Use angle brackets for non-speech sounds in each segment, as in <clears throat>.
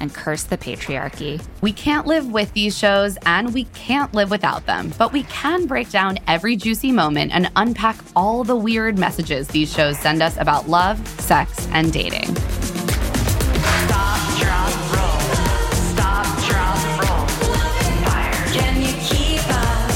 and curse the patriarchy. We can't live with these shows and we can't live without them, but we can break down every juicy moment and unpack all the weird messages these shows send us about love, sex, and dating. Stop, drop, roll. Stop, drop, roll. Fire. Can you keep up?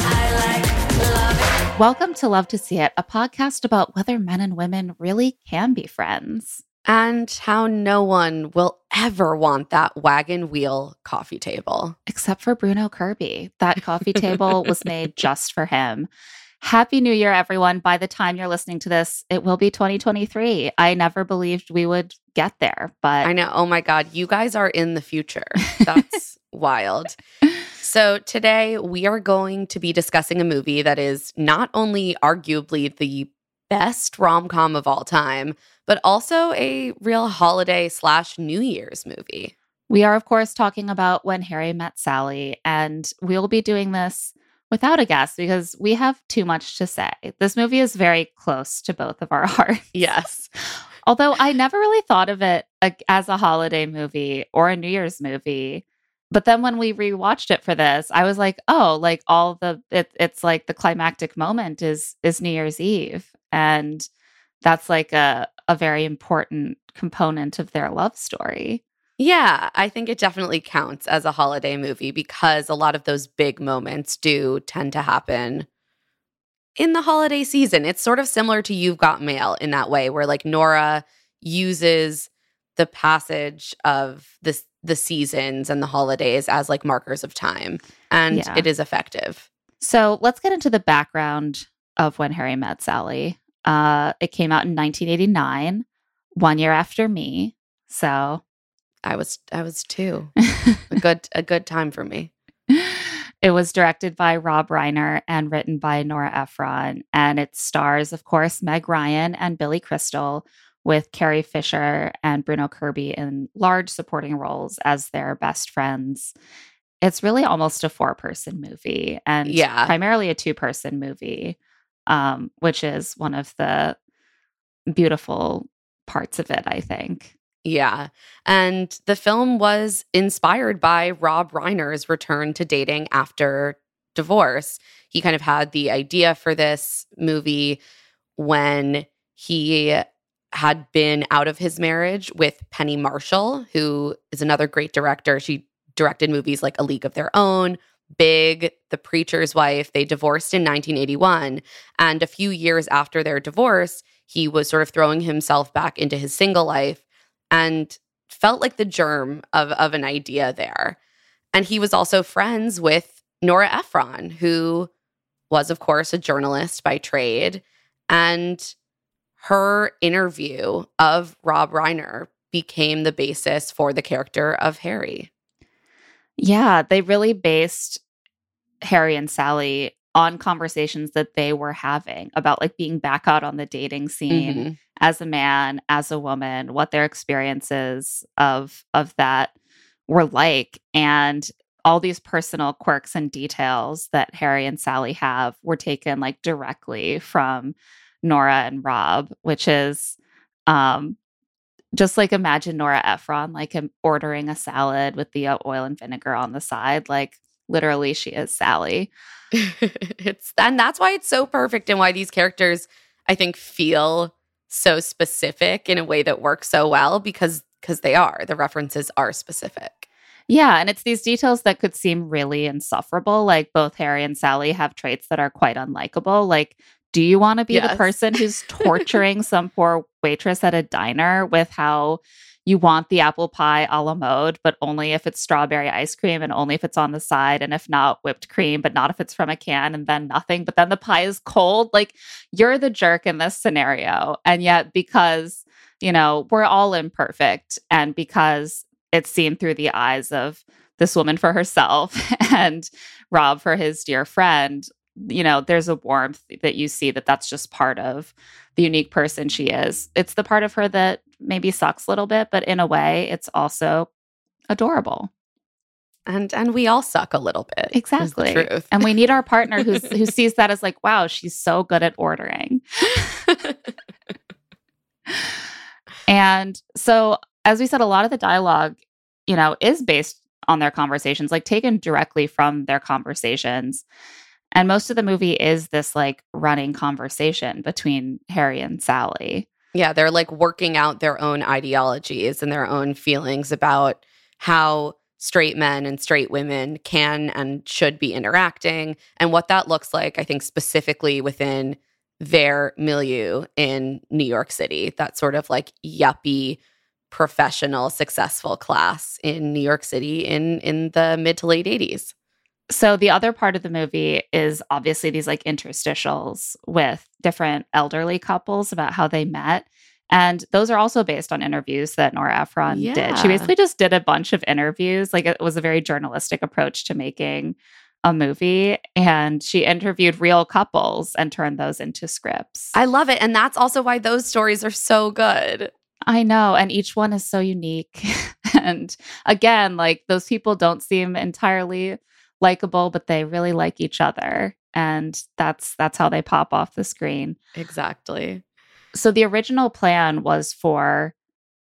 I like love it. Welcome to Love to See It, a podcast about whether men and women really can be friends. And how no one will ever want that wagon wheel coffee table. except for Bruno Kirby. That coffee table <laughs> was made just for him. Happy New Year, everyone. By the time you're listening to this, it will be 2023. I never believed we would get there, but I know. Oh my God. You guys are in the future. That's <laughs> wild. So, today we are going to be discussing a movie that is not only arguably the best rom com of all time, but also a real holiday slash New Year's movie. we are, of course, talking about When Harry Met Sally. And we'll be doing this without a guest because we have too much to say. This movie is very close to both of our <laughs> hearts. Yes. Although I never really thought of it as a holiday movie or a New Year's movie. But then when we rewatched it for this, I was like, oh, like all the it, it's like the climactic moment is is New Year's Eve. And that's like a a very important component of their love story. Yeah, I think it definitely counts as a holiday movie because a lot of those big moments do tend to happen in the holiday season. It's sort of similar to You've Got Mail in that way, where like Nora uses the passage of this the seasons and the holidays as like markers of time. And Yeah. it is effective. So let's get into the background of when Harry met Sally. Uh, it came out in 1989, one year after me. So I was I was two. A <laughs> good a good time for me. it was directed by Rob Reiner and written by Nora Ephron. And it stars, of course, Meg Ryan and Billy Crystal, with Carrie Fisher and Bruno Kirby in large supporting roles as their best friends. It's really almost a four person movie and Yeah. primarily a two person movie, um, which is one of the beautiful parts of it, I think. Yeah. And the film was inspired by Rob Reiner's return to dating after divorce. He kind of had the idea for this movie when he had been out of his marriage with Penny Marshall, who is another great director. She directed movies like A League of Their Own, Big, The Preacher's Wife. They divorced in 1981. And a few years after their divorce, he was sort of throwing himself back into his single life and felt like the germ of, of an idea there. And he was also friends with Nora Ephron, who was, of course, a journalist by trade. And her interview of Rob Reiner became the basis for the character of Harry. Yeah, they really based Harry and Sally on conversations that they were having about like being back out on the dating scene Mhm. as a man, as a woman, what their experiences of of that were like and all these personal quirks and details that Harry and Sally have were taken like directly from Nora and Rob, which is um just like imagine Nora Ephron like ordering a salad with the uh, oil and vinegar on the side like literally she is Sally. <laughs> it's and that's why it's so perfect and why these characters I think feel so specific in a way that works so well because because they are the references are specific. Yeah, and it's these details that could seem really insufferable. Like both Harry and Sally have traits that are quite unlikable. Like, do you want to be the person who's <laughs> torturing some poor waitress at a diner with how you want the apple pie a la mode, but only if it's strawberry ice cream and only if it's on the side, and if not whipped cream, but not if it's from a can, and then nothing, but then the pie is cold? Like, you're the jerk in this scenario. And yet, because you know, we're all imperfect. And because it's seen through the eyes of this woman for herself <laughs> and Rob for his dear friend, you know, there's a warmth that you see that that's just part of the unique person she is. It's the part of her that maybe sucks a little bit, but in a way, it's also adorable. And and we all suck a little bit. Exactly. truth. And we need our partner who's <laughs> who sees that as like, wow, she's so good at ordering. And so, as we said, a lot of the dialogue, you know, is based on their conversations, like taken directly from their conversations. And most of the movie is this like running conversation between Harry and Sally. Yeah, they're like working out their own ideologies and their own feelings about how straight men and straight women can and should be interacting and what that looks like, I think, specifically within their milieu in New York City, that sort of like yuppie professional successful class in New York City in in the mid to late 80s. So, the other part of the movie is obviously these like interstitials with different elderly couples about how they met. And those are also based on interviews that Nora Ephron did. She basically just did a bunch of interviews. Like it was a very journalistic approach to making a movie. And she interviewed real couples and turned those into scripts. I love it and that's also why those stories are so good. I know. And each one is so unique. <laughs> and again, like those people don't seem entirely likable, but they really like each other. And that's that's how they pop off the screen. Exactly. So the original plan was for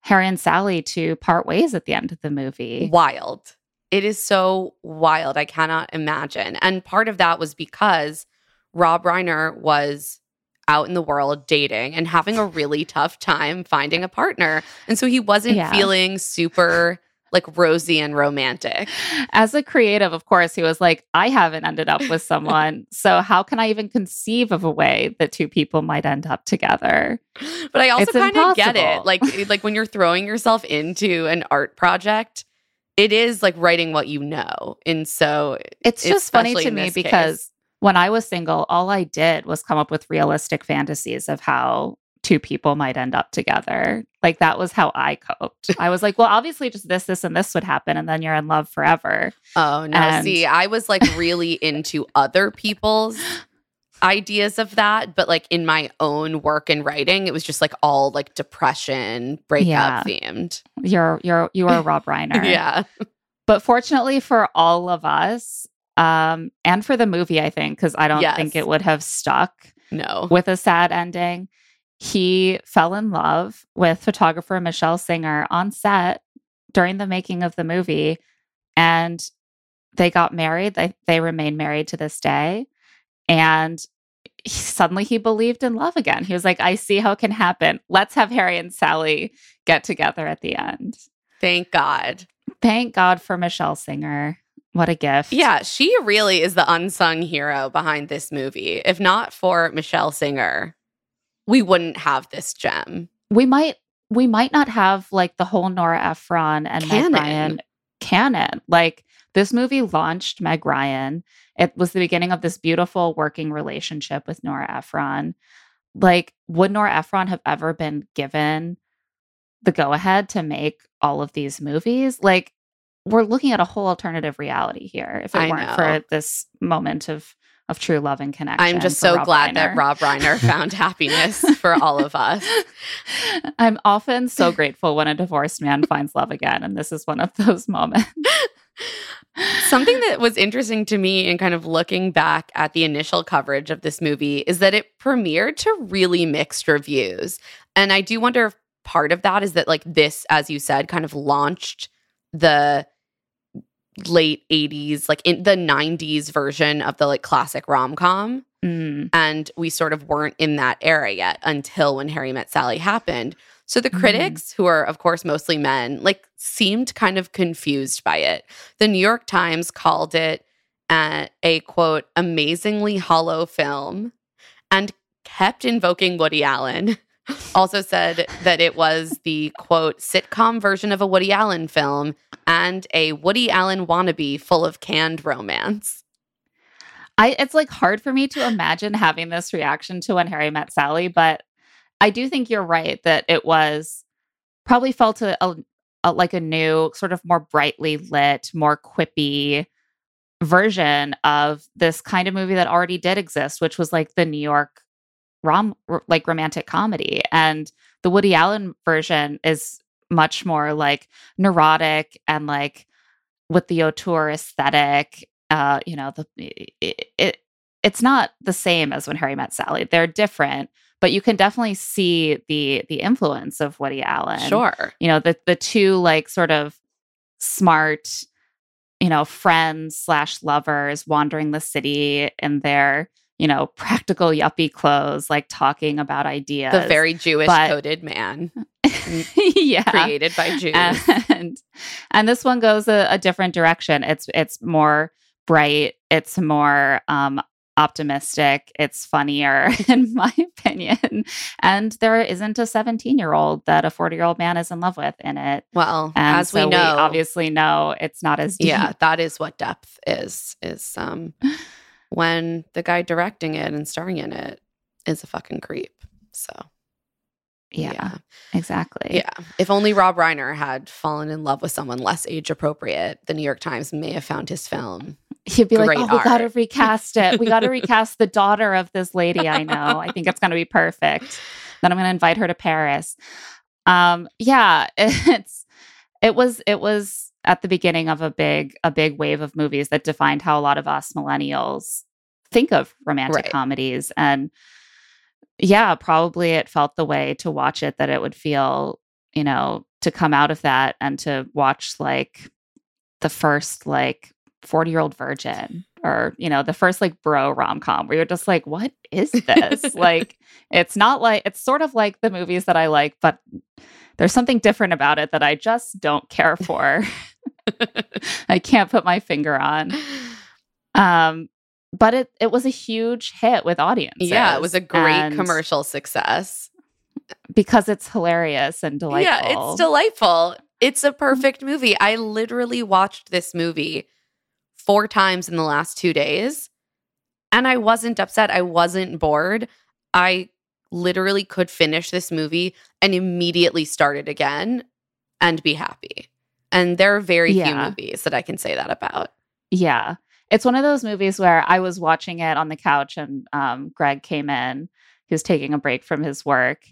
Harry and Sally to part ways at the end of the movie. wild. It is so wild. I cannot imagine. And part of that was because Rob Reiner was out in the world dating and having a really tough time finding a partner. And so he wasn't Yeah. feeling super like rosy and romantic. As a creative, of course, he was like, I haven't ended up with <laughs> someone. so how can I even conceive of a way that two people might end up together? But I also kind of get it. Like like when you're throwing yourself into an art project, it is like writing what you know. And so It's just funny to me because case. when I was single, all I did was come up with realistic fantasies of how two people might end up together. Like that was how I coped. I was like, well, obviously just this, this, and this would happen, and then you're in love forever. Oh no! And- See, I was like really into other people's ideas of that, but like in my own work and writing, it was just like all like depression, breakup Yeah. themed. You're you're you are Rob <laughs> Reiner. Yeah, But fortunately for all of us, um, and for the movie, I think, because I don't Yes. think it would have stuck no, with a sad ending. He fell in love with photographer Michelle Singer on set during the making of the movie, and they got married. They they remain married to this day, and he- suddenly he believed in love again. He was like, "I see how it can happen. Let's have Harry and Sally get together at the end." thank God. Thank God for Michelle Singer. What a gift! Yeah, she really is the unsung hero behind this movie. If not for Michelle Singer, we wouldn't have this gem. we might we might not have like the whole Nora Ephron and Canon. Meg Ryan canon. Like this movie launched Meg Ryan. It was the beginning of this beautiful working relationship with Nora Ephron. Like, would Nora Ephron have ever been given the go ahead to make all of these movies? Like, we're looking at a whole alternative reality here if it I weren't know. for this moment of of true love and connection. I'm just so Rob glad that Rob Reiner <laughs> found happiness for all of us. <laughs> I'm often so grateful when a divorced man finds love again, and this is one of those <laughs> moments. Something that was interesting to me in kind of looking back at the initial coverage of this movie is that it premiered to really mixed reviews. And I do wonder if part of that is that, like, this, as you said, kind of launched the late 80s, like in the 90s version of the like classic rom com. Mm, And we sort of weren't in that era yet until when Harry Met Sally happened. So the Mhm. critics, who are of course mostly men, like seemed kind of confused by it. The New York Times called it uh, a quote amazingly hollow film and kept invoking Woody Allen. <laughs> Also said that it was the quote sitcom version of a Woody Allen film and a Woody Allen wannabe full of canned romance. I it's like hard for me to imagine having this reaction to when Harry met Sally, but I do think you're right that it was probably felt a, a, a- like a new sort of more brightly lit, more quippy version of this kind of movie that already did exist, which was like the New York rom like romantic comedy, and the Woody Allen version is much more like neurotic and like with the auteur aesthetic uh you know the it, it it's not the same as when harry met sally. They're different but you can definitely see the the influence of woody allen. Sure. you know the the two like sort of smart you know friends slash lovers wandering the city in their you know practical yuppie clothes like talking about ideas The very Jewish but- coded man <laughs> yeah created by Jews. and and this one goes a, a different direction it's it's more bright it's more um optimistic it's funnier <laughs> in my opinion and there isn't a 17 year old that a 40 year old man is in love with in it well, and as so we know, obviously know it's not as deep. yeah, that is what depth is. Is um <laughs> when the guy directing it and starring in it is a fucking creep. So yeah yeah. exactly Yeah. If only Rob Reiner had fallen in love with someone less age appropriate, the New York Times may have found his film. he'd be like oh we gotta recast it we gotta <laughs> recast the daughter of this lady i know i think it's gonna be perfect then i'm gonna invite her to paris um yeah <laughs> it's it was it was at the beginning of a big a big wave of movies that defined how a lot of us millennials think of romantic Right. comedies. And yeah probably it felt the way to watch it that it would feel you know to come out of that and to watch like the first like 40 year old virgin or you know the first like bro rom-com where you're just like what is this? <laughs> Like it's not like it's sort of like the movies that i like but there's something different about it that i just don't care for <laughs> <laughs> i can't put my finger on um but it it was a huge hit with audiences yeah, it was a great commercial success. because it's hilarious and delightful Yeah, it's delightful. It's a perfect movie. I literally watched this movie four times in the last two days and I wasn't upset. I wasn't bored. I literally could finish this movie and immediately start it again and be happy. And there are very few movies that I can say that about. Yeah. It's one of those movies where I was watching it on the couch and um, Greg came in. He was taking a break from his work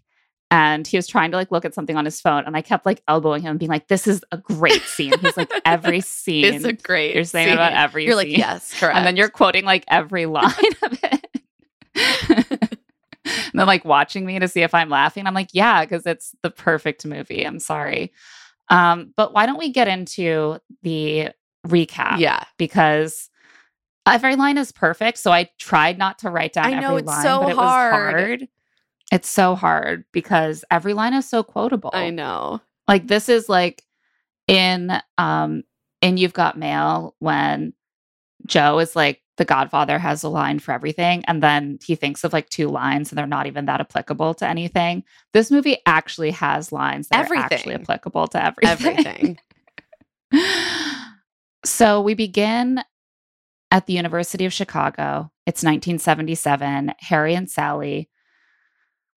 and he was trying to like look at something on his phone. And I kept like elbowing him and being like, this is a great scene. He's like, <laughs> every scene. It's a great you're saying scene. about every You're like, yes, correct. And then you're quoting like every line of it. <laughs> and then like watching me to see if I'm laughing. I'm like, yeah, because it's the perfect movie. I'm sorry. Um, but why don't we get into the recap? yeah. because every line is perfect. So I tried not to write down I know, it's line, so it hard. hard. It's so hard because every line is so quotable. I know. Like this is like in um in You've Got Mail when Joe is like the Godfather has a line for everything, and then he thinks of like two lines and they're not even that applicable to anything. This movie actually has lines that are actually applicable to everything. Everything. <laughs> so we begin at the University of Chicago. It's 1977. Harry and Sally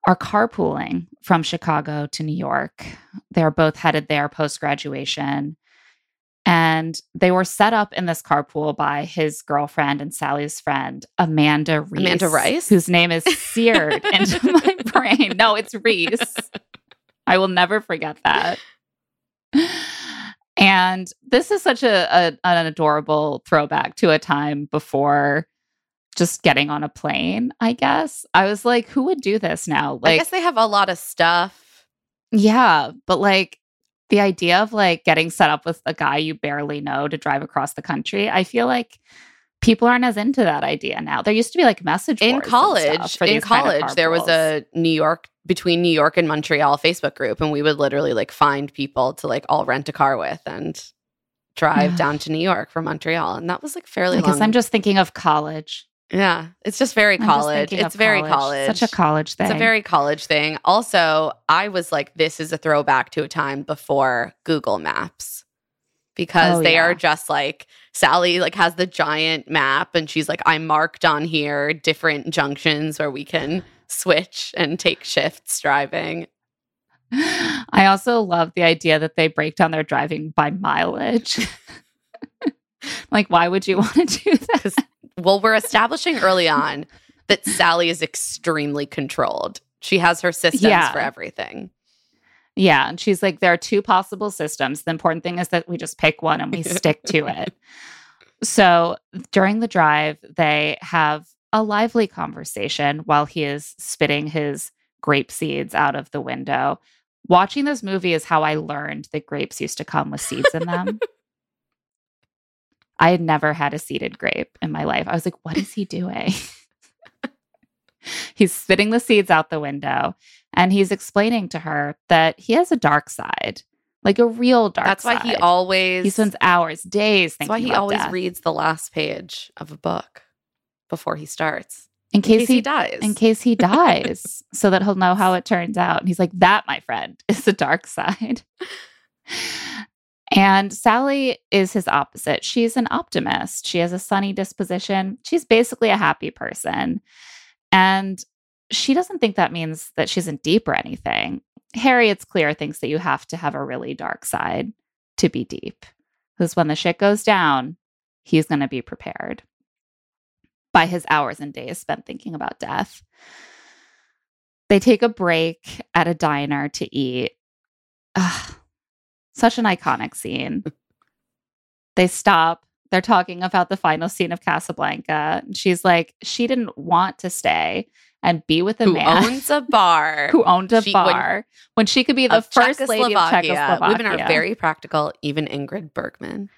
are carpooling from Chicago to New York. They're both headed there post graduation. And they were set up in this carpool by his girlfriend and Sally's friend, Amanda Reese. Amanda Rice? Whose name is <laughs> seared into my brain. No, it's Reese. I will never forget that. And this is such a, a an adorable throwback to a time before just getting on a plane, I guess. I was like, who would do this now? Like I guess they have a lot of stuff. yeah, but like the idea of like getting set up with a guy you barely know to drive across the country, I feel like people aren't as into that idea now. There used to be like message In college, in these kind of college, there was a New York between New York and Montreal Facebook group, and we would literally like find people to like all rent a car with and drive down to New York from Montreal, and that was like fairly long. I'm just thinking of college. Yeah, it's just very I'm just college. It's very college. Such a college thing. It's a very college thing. Also, I was like, this is a throwback to a time before Google Maps because Oh, they yeah. are just like Sally like has the giant map and she's like, I marked on here different junctions where we can switch and take shifts driving. <gasps> I also love the idea that they break down their driving by mileage. <laughs> like, why would you <laughs> want to do that? Because well, we're establishing early on that Sally is extremely controlled. She has her systems Yeah. for everything. Yeah. And she's like, there are two possible systems. The important thing is that we just pick one and we <laughs> stick to it. So during the drive, they have a lively conversation while he is spitting his grape seeds out of the window. Watching this movie is how I learned that grapes used to come with seeds in them. <laughs> I had never had a seeded grape in my life. I was like, what is he doing? <laughs> he's spitting the seeds out the window and he's explaining to her that he has a dark side, like a real dark That's why he always He spends hours, days That's why he always death. reads the last page of a book before he starts. in In case, case he, he dies. in case he <laughs> dies, so that he'll know how it turns out. And he's like, "That, my friend, <laughs> is the dark side." And Sally is his opposite. She's an optimist. She has a sunny disposition. She's basically a happy person. And she doesn't think that means that she's in deep or anything. Harry, it's clear, thinks that you have to have a really dark side to be deep. Because when the shit goes down, he's going to be prepared by his hours and days spent thinking about death. They take a break at a diner to eat. Ugh, such an iconic scene. they stop. They're talking about the final scene of Casablanca. And she's like, she didn't want to stay and be with a man who man owns a <laughs> bar. who owned a She- when- bar when, she could be the first lady of Czechoslovakia. Women are very practical, even Ingrid Bergman.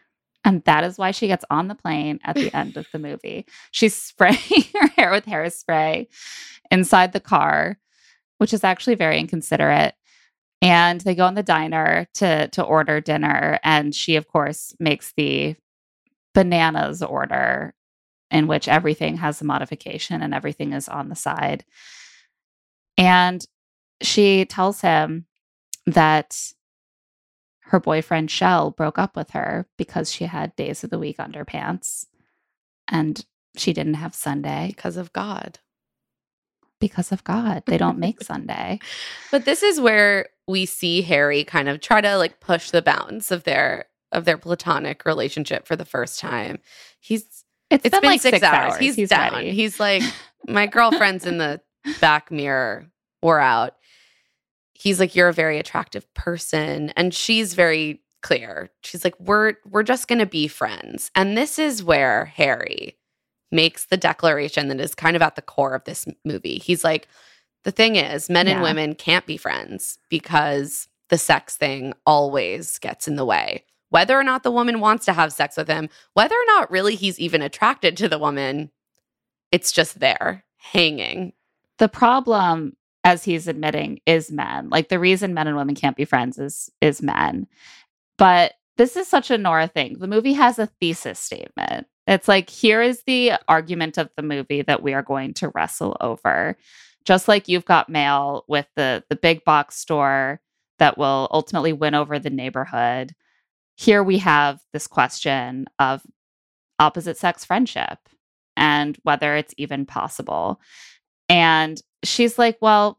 And that is why she gets on the plane at the end of the movie. She's spraying <laughs> her hair with hairspray inside the car, which is actually very inconsiderate. And they go in the diner to to order dinner, and she, of course, makes the bananas order, in which everything has a modification and everything is on the side. And she tells him that her boyfriend Shel broke up with her because she had days of the week underpants and she didn't have Sunday because of God. Because of God. They don't make <laughs> Sunday. But this is where we see Harry kind of try to like push the bounds of their of their platonic relationship for the first time. He's It's it's been, been like six, hours. He's, He's, down. ready. He's like, <laughs> my girlfriend's in the back mirror. We're out. He's like, you're a very attractive person, and she's very clear. She's like, we're we're just gonna be friends. And this is where Harry makes the declaration that is kind of at the core of this movie. He's like, the thing is, men and women can't be friends because the sex thing always gets in the way. Whether or not the woman wants to have sex with him, whether or not really he's even attracted to the woman, it's just there hanging. the problem as he's admitting is men like the reason men and women can't be friends is is men but this is such a nora thing. The movie has a thesis statement. It's like here is the argument of the movie that we are going to wrestle over. Just like you've got mail with the the big box store that will ultimately win over the neighborhood here we have this question of opposite sex friendship and whether it's even possible. And she's like, Well,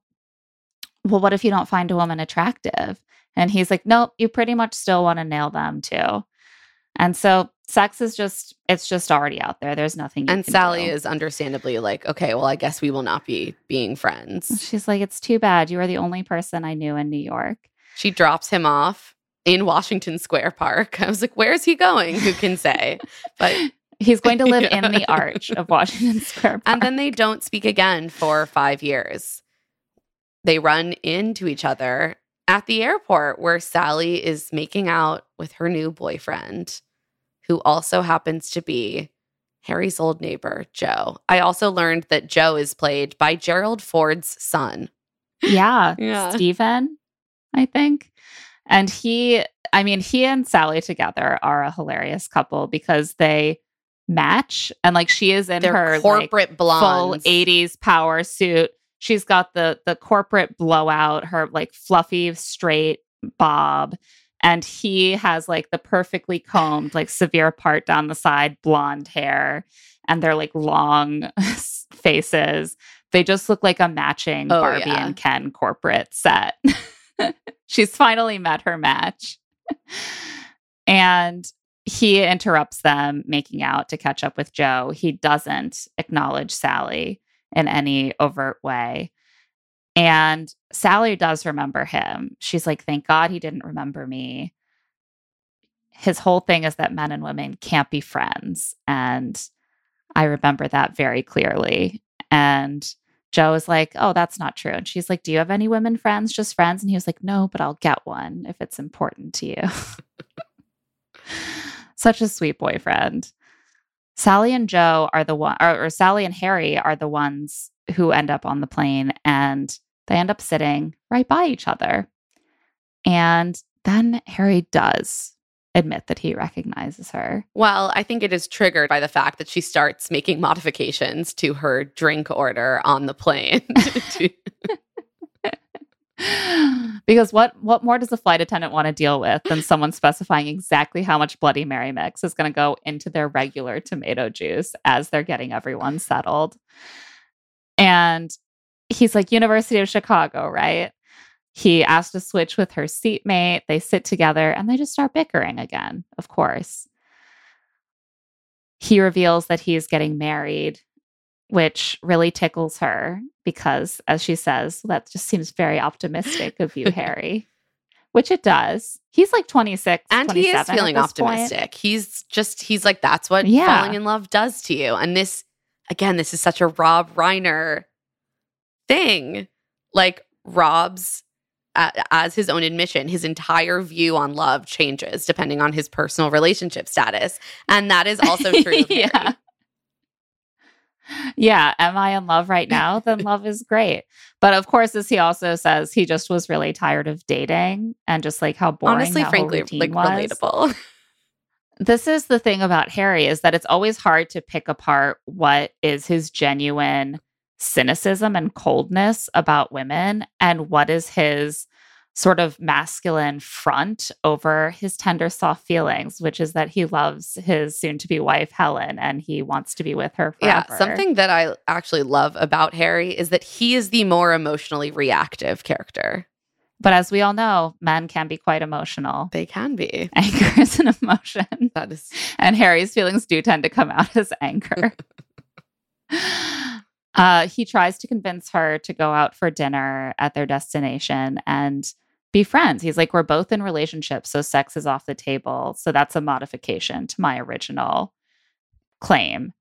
well, what if you don't find a woman attractive? And he's like, Nope, you pretty much still want to nail them too. And so sex is just it's just already out there. There's nothing you And Sally do. is understandably like, okay, well, I guess we will not be being friends. <laughs> She's like, it's too bad. You are the only person I knew in New York. She drops him off in Washington Square Park. <laughs> I was like, where's he going? Who can say? But <laughs> He's going to live in the arch of Washington Square Park. and then they don't speak again for five years. They run into each other at the airport where Sally is making out with her new boyfriend, who also happens to be Harry's old neighbor, Joe. I also learned that Joe is played by Gerald Ford's son. yeah, <laughs> Yeah. Steven, I think. And he, I mean, he and Sally together are a hilarious couple because they match. And like she is in They're her like, corporate full 80s power suit. She's got the the corporate blowout, her like fluffy straight bob, and he has like the perfectly combed, like severe part down the side blonde hair, and they're like long <laughs> faces. They just look like a matching Oh, Barbie yeah. and Ken corporate set. <laughs> She's finally met her match. and he interrupts them making out to catch up with Joe. He doesn't acknowledge Sally in any overt way. And Sally does remember him. She's like, thank God he didn't remember me. His whole thing is that men and women can't be friends. And I remember that very clearly. And Joe is like, oh, that's not true. And she's like, do you have any women friends, just friends? And he was like, no, but I'll get one if it's important to you. <laughs> Such a sweet boyfriend. Sally and Joe are the one, or, or Sally and Harry are the ones who end up on the plane and they end up sitting right by each other. And then Harry does admit that he recognizes her. Well, I think it is triggered by the fact that she starts making modifications to her drink order on the plane. <laughs> <laughs> Because what what more does a flight attendant want to deal with than someone specifying exactly how much Bloody Mary mix is going to go into their regular tomato juice as they're getting everyone settled? And he's like, University of Chicago, right? He asked to switch with her seatmate. They sit together and they just start bickering again, of course. He reveals that he's getting married, which really tickles her because, as she says, that just seems very optimistic of you, <laughs> Harry. Which it does. He's like 26. and he is feeling this point. optimistic. He's just, he's like, that's what Yeah. falling in love does to you. And this, again, this is such a Rob Reiner thing. Like, Rob's, as his own admission, his entire view on love changes depending on his personal relationship status. And that is also true. Of <laughs> Harry. Yeah. Am I in love right <laughs> now? Then love is great. But of course, as he also says, he just was really tired of dating and just like how boring Honestly, frankly, like was. relatable. this is the thing about Harry is that it's always hard to pick apart what is his genuine cynicism and coldness about women and what is his sort of masculine front over his tender soft feelings which is that he loves his soon to be wife Helen and he wants to be with her forever. Yeah, something that I actually love about Harry is that he is the more emotionally reactive character. But as we all know, men can be quite emotional. They can be. <laughs> Anger is an emotion. That is and Harry's feelings do tend to come out as anger. <laughs> uh, he tries to convince her to go out for dinner at their destination and be friends. He's like, We're both in relationships, so sex is off the table. So that's a modification to my original claim.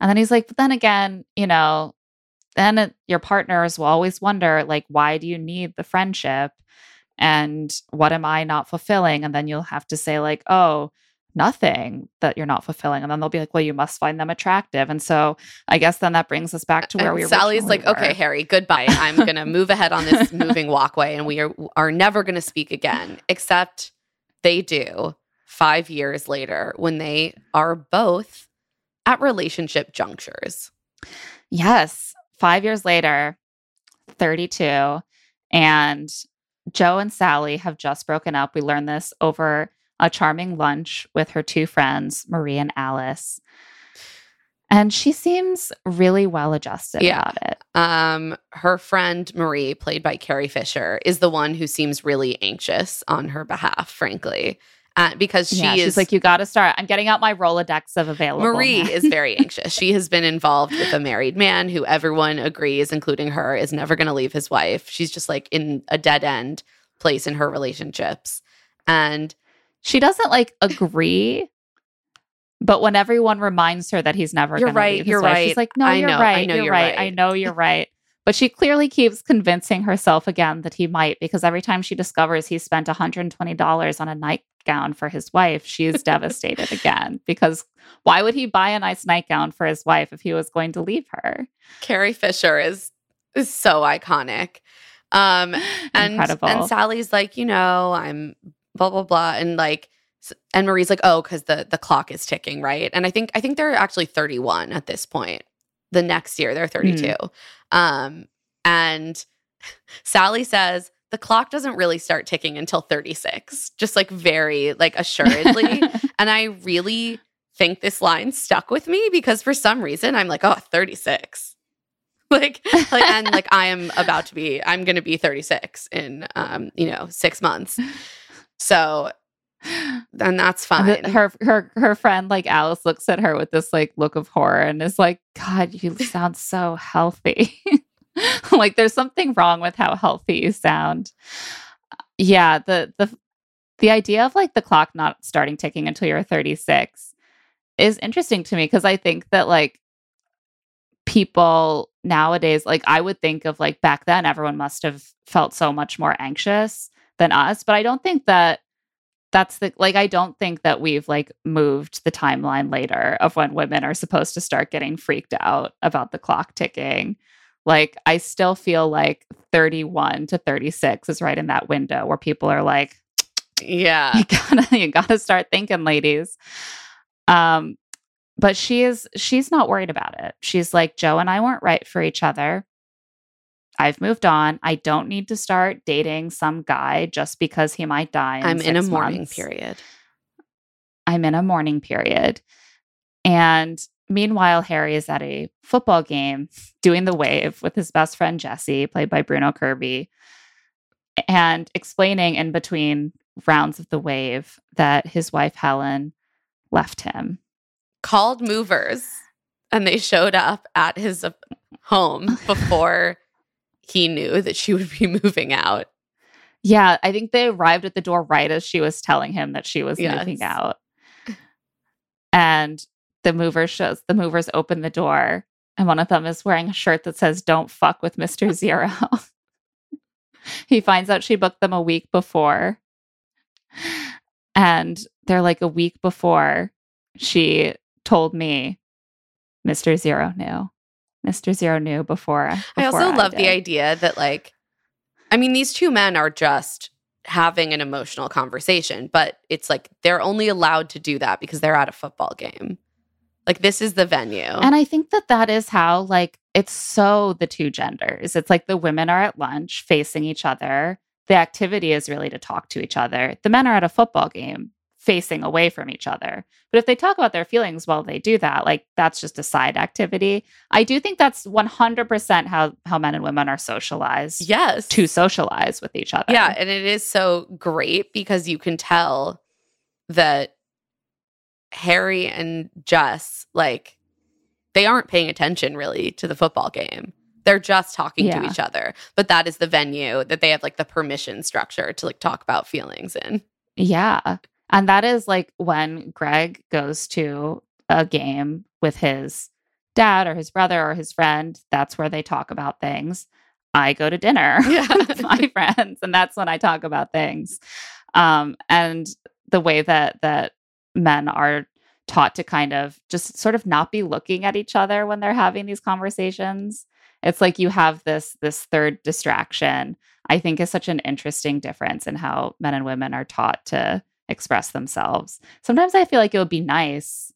And then he's like, But then again, you know, then it, your partners will always wonder, like, why do you need the friendship? And what am I not fulfilling? And then you'll have to say, like, oh, nothing that you're not fulfilling. And then they'll be like, well, you must find them attractive. And so I guess then that brings us back to where And we Sally's like, okay. Harry, goodbye. I'm going <laughs> to move ahead on this moving walkway and we are, are never going to speak again. Except they do five years later when they are both at relationship junctures. Yes. Five years later, 32. And Joe and Sally have just broken up. We learned this over a charming lunch with her two friends, Marie and Alice. And she seems really well adjusted Yeah. about it. Um, her friend Marie, played by Carrie Fisher, is the one who seems really anxious on her behalf, frankly. uh, because she yeah, is she's like, you got to start. I'm getting out my Rolodex of available. Marie is very <laughs> anxious. She has been involved with a married man who everyone agrees, including her, is never going to leave his wife. She's just like in a dead end place in her relationships. And she doesn't like agree. But when everyone reminds her that he's never You're right, leave you're wife, right. she's like, "No, I you're know, I right. know you're, you're right. I know you're right." But she clearly keeps convincing herself again that he might because every time she discovers he spent $120 on a nightgown for his wife, she is devastated <laughs> again. Because why would he buy a nice nightgown for his wife if he was going to leave her? Carrie Fisher is is so iconic. Um and Incredible. and Sally's like, you know, I'm blah blah blah and like and Marie's like, "Oh, cuz the the clock is ticking, right?" And I think I think they're actually 31 at this point. The next year they're 32. Um and <laughs> Sally says the clock doesn't really start ticking until 36, just like very like assuredly. <laughs> and I really think this line stuck with me because for some reason I'm like, "Oh, 36." <laughs> like like and like I am about to be I'm going to be 36 in um, you know, 6 months. So and that's fine. her her her friend like Alice looks at her with this like look of horror and is like, God, you <laughs> sound so healthy. <laughs> like there's something wrong with how healthy you sound. Yeah, the the the idea of like the clock not starting ticking until you're 36 is interesting to me because I think that like people nowadays, like I would think of like back then, everyone must have felt so much more anxious than us. But I don't think that that's the like I don't think that we've like moved the timeline later of when women are supposed to start getting freaked out about the clock ticking. Like I still feel like 31 to 36 is right in that window where people are like, <tsk> yeah. you gotta <laughs> you gotta start thinking ladies um but she is she's not worried about it she's like joe and i weren't right for each other i've moved on i don't need to start dating some guy just because he might die in I'm in a mourning months. period. i'm in a mourning period and meanwhile harry is at a football game doing the wave with his best friend jesse played by bruno kirby and explaining in between rounds of the wave that his wife Helen left him. Called movers and they showed up at his uh, home <laughs> before he knew that she would be <laughs> moving out. Yeah, I think they arrived at the door right as she was telling him that she was moving out. <laughs> And the movers shows the movers open the door and one of them is wearing a shirt that says don't fuck with Mr. Zero. <laughs> he finds out she booked them a week before. And they're like a week before she told me Mr. Zero knew. Mr. Zero knew before. I before also love the idea that, like, I mean, these two men are just having an emotional conversation, but it's like they're only allowed to do that because they're at a football game. Like, this is the venue. And I think that that is how, like, it's so the two genders. It's like the women are at lunch facing each other. The activity is really to talk to each other. The men are at a football game facing away from each other. But if they talk about their feelings while they do that, like, that's just a side activity. I do think that's 100% how, how men and women are socialized yes. to socialize with each other. Yeah, and it is so great because you can tell that Harry and Jess like they aren't paying attention really to the football game. They're just talking to each other. But that is the venue that they have like the permission structure to like talk about feelings in. Yeah. And that is like when Greg goes to a game with his dad or his brother or his friend, that's where they talk about things. I go to dinner <laughs> Yeah. <laughs> with my friends and that's when I talk about things. Um and the way that that men are taught to kind of just sort of not be looking at each other when they're having these conversations. It's like you have this this third distraction. I think is such an interesting difference in how men and women are taught to express themselves. Sometimes I feel like it would be nice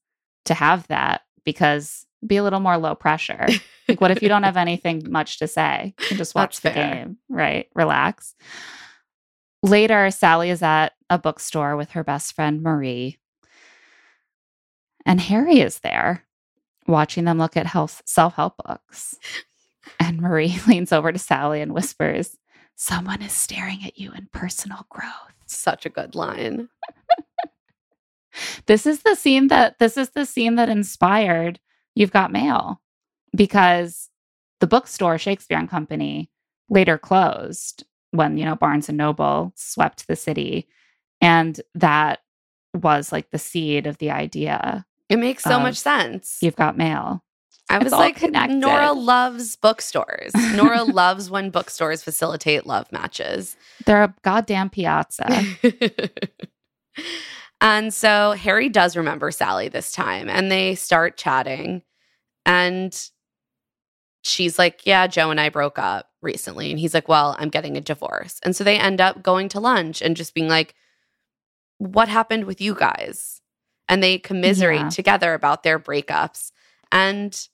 to have that because be a little more low pressure. Like what if you don't have <laughs> anything much to say? You can just watch That's the fair. game, right? Relax. Later, Sally is at a bookstore with her best friend Marie. And Harry is there watching them look at health self-help books. And Marie <laughs> leans over to Sally and whispers, Someone is staring at you in personal growth. Such a good line. This is the scene that this is the scene that inspired You've Got Mail because the bookstore Shakespeare and Company later closed when, you know, Barnes and Noble swept the city and that was like the seed of the idea. It makes so much sense. You've Got Mail. I was like, connected. Nora loves bookstores. Nora <laughs> loves when bookstores facilitate love matches. They're a goddamn piazza. <laughs> and so Harry does remember Sally this time and they start chatting. And she's like, Yeah, Joe and I broke up recently. And he's like, Well, I'm getting a divorce. And so they end up going to lunch and just being like, What happened with you guys? And they commiserate Yeah. together about their breakups. And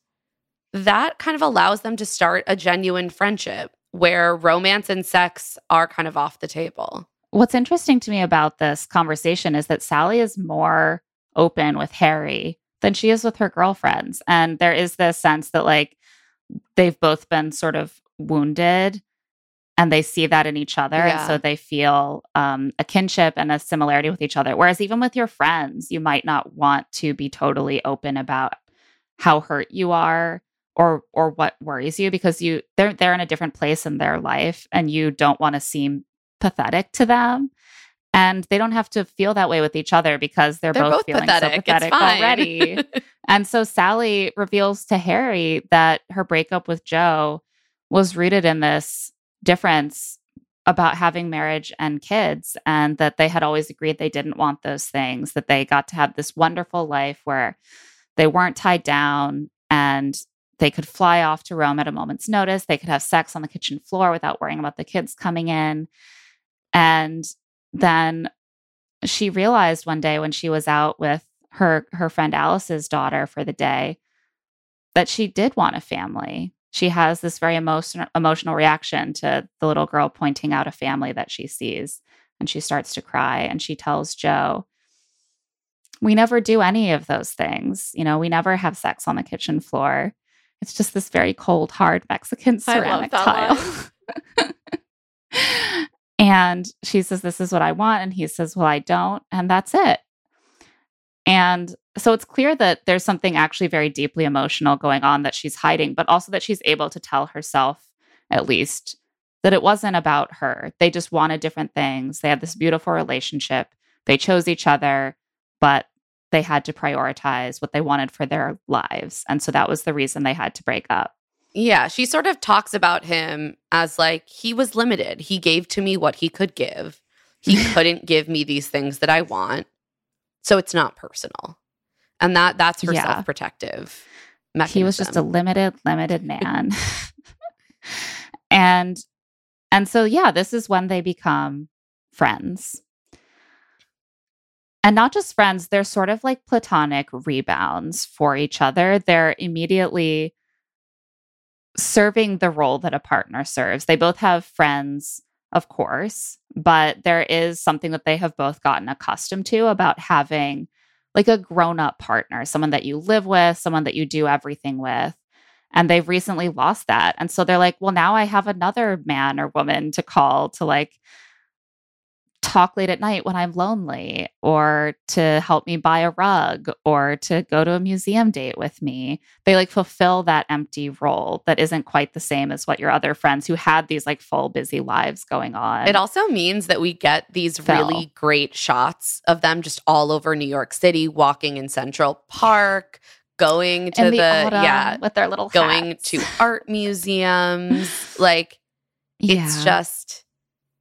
that kind of allows them to start a genuine friendship where romance and sex are kind of off the table. What's interesting to me about this conversation is that Sally is more open with Harry than she is with her girlfriends. And there is this sense that, like, they've both been sort of wounded and they see that in each other. Yeah. And so they feel um, a kinship and a similarity with each other. Whereas, even with your friends, you might not want to be totally open about how hurt you are or or what worries you because you they're they're in a different place in their life and you don't want to seem pathetic to them and they don't have to feel that way with each other because they're, They're both, both feeling pathetic. so pathetic already <laughs> and so Sally reveals to Harry that her breakup with Joe was rooted in this difference about having marriage and kids and that they had always agreed they didn't want those things that they got to have this wonderful life where they weren't tied down and they could fly off to Rome at a moment's notice. They could have sex on the kitchen floor without worrying about the kids coming in. And then she realized one day when she was out with her her friend Alice's daughter for the day that she did want a family. She has this very emotional emotional reaction to the little girl pointing out a family that she sees and she starts to cry and she tells Joe we never do any of those things. You know, we never have sex on the kitchen floor. It's just this very cold, hard Mexican ceramic tile. <laughs> <laughs> and she says, This is what I want. And he says, Well, I don't. And that's it. And so it's clear that there's something actually very deeply emotional going on that she's hiding, but also that she's able to tell herself, at least, that it wasn't about her. They just wanted different things. They had this beautiful relationship. They chose each other, but they had to prioritize what they wanted for their lives. And so that was the reason they had to break up. Yeah, she sort of talks about him as like he was limited. He gave to me what he could give. He <laughs> couldn't give me these things that I want. So it's not personal. And that that's her Yeah. self-protective mechanism. He was just a limited, limited <laughs> man. and and so yeah, this is when they become friends. And not just friends, they're sort of like platonic rebounds for each other. They're immediately serving the role that a partner serves. They both have friends, of course, but there is something that they have both gotten accustomed to about having like a grown up partner, someone that you live with, someone that you do everything with. And they've recently lost that. And so they're like, well, now I have another man or woman to call to like talk late at night when I'm lonely, or to help me buy a rug, or to go to a museum date with me. They like fulfill that empty role that isn't quite the same as what your other friends who had these like full busy lives going on. It also means that we get these Fell. really great shots of them just all over New York City, walking in Central Park, going to in the, the, yeah, with their little going hats. to art museums. like it's just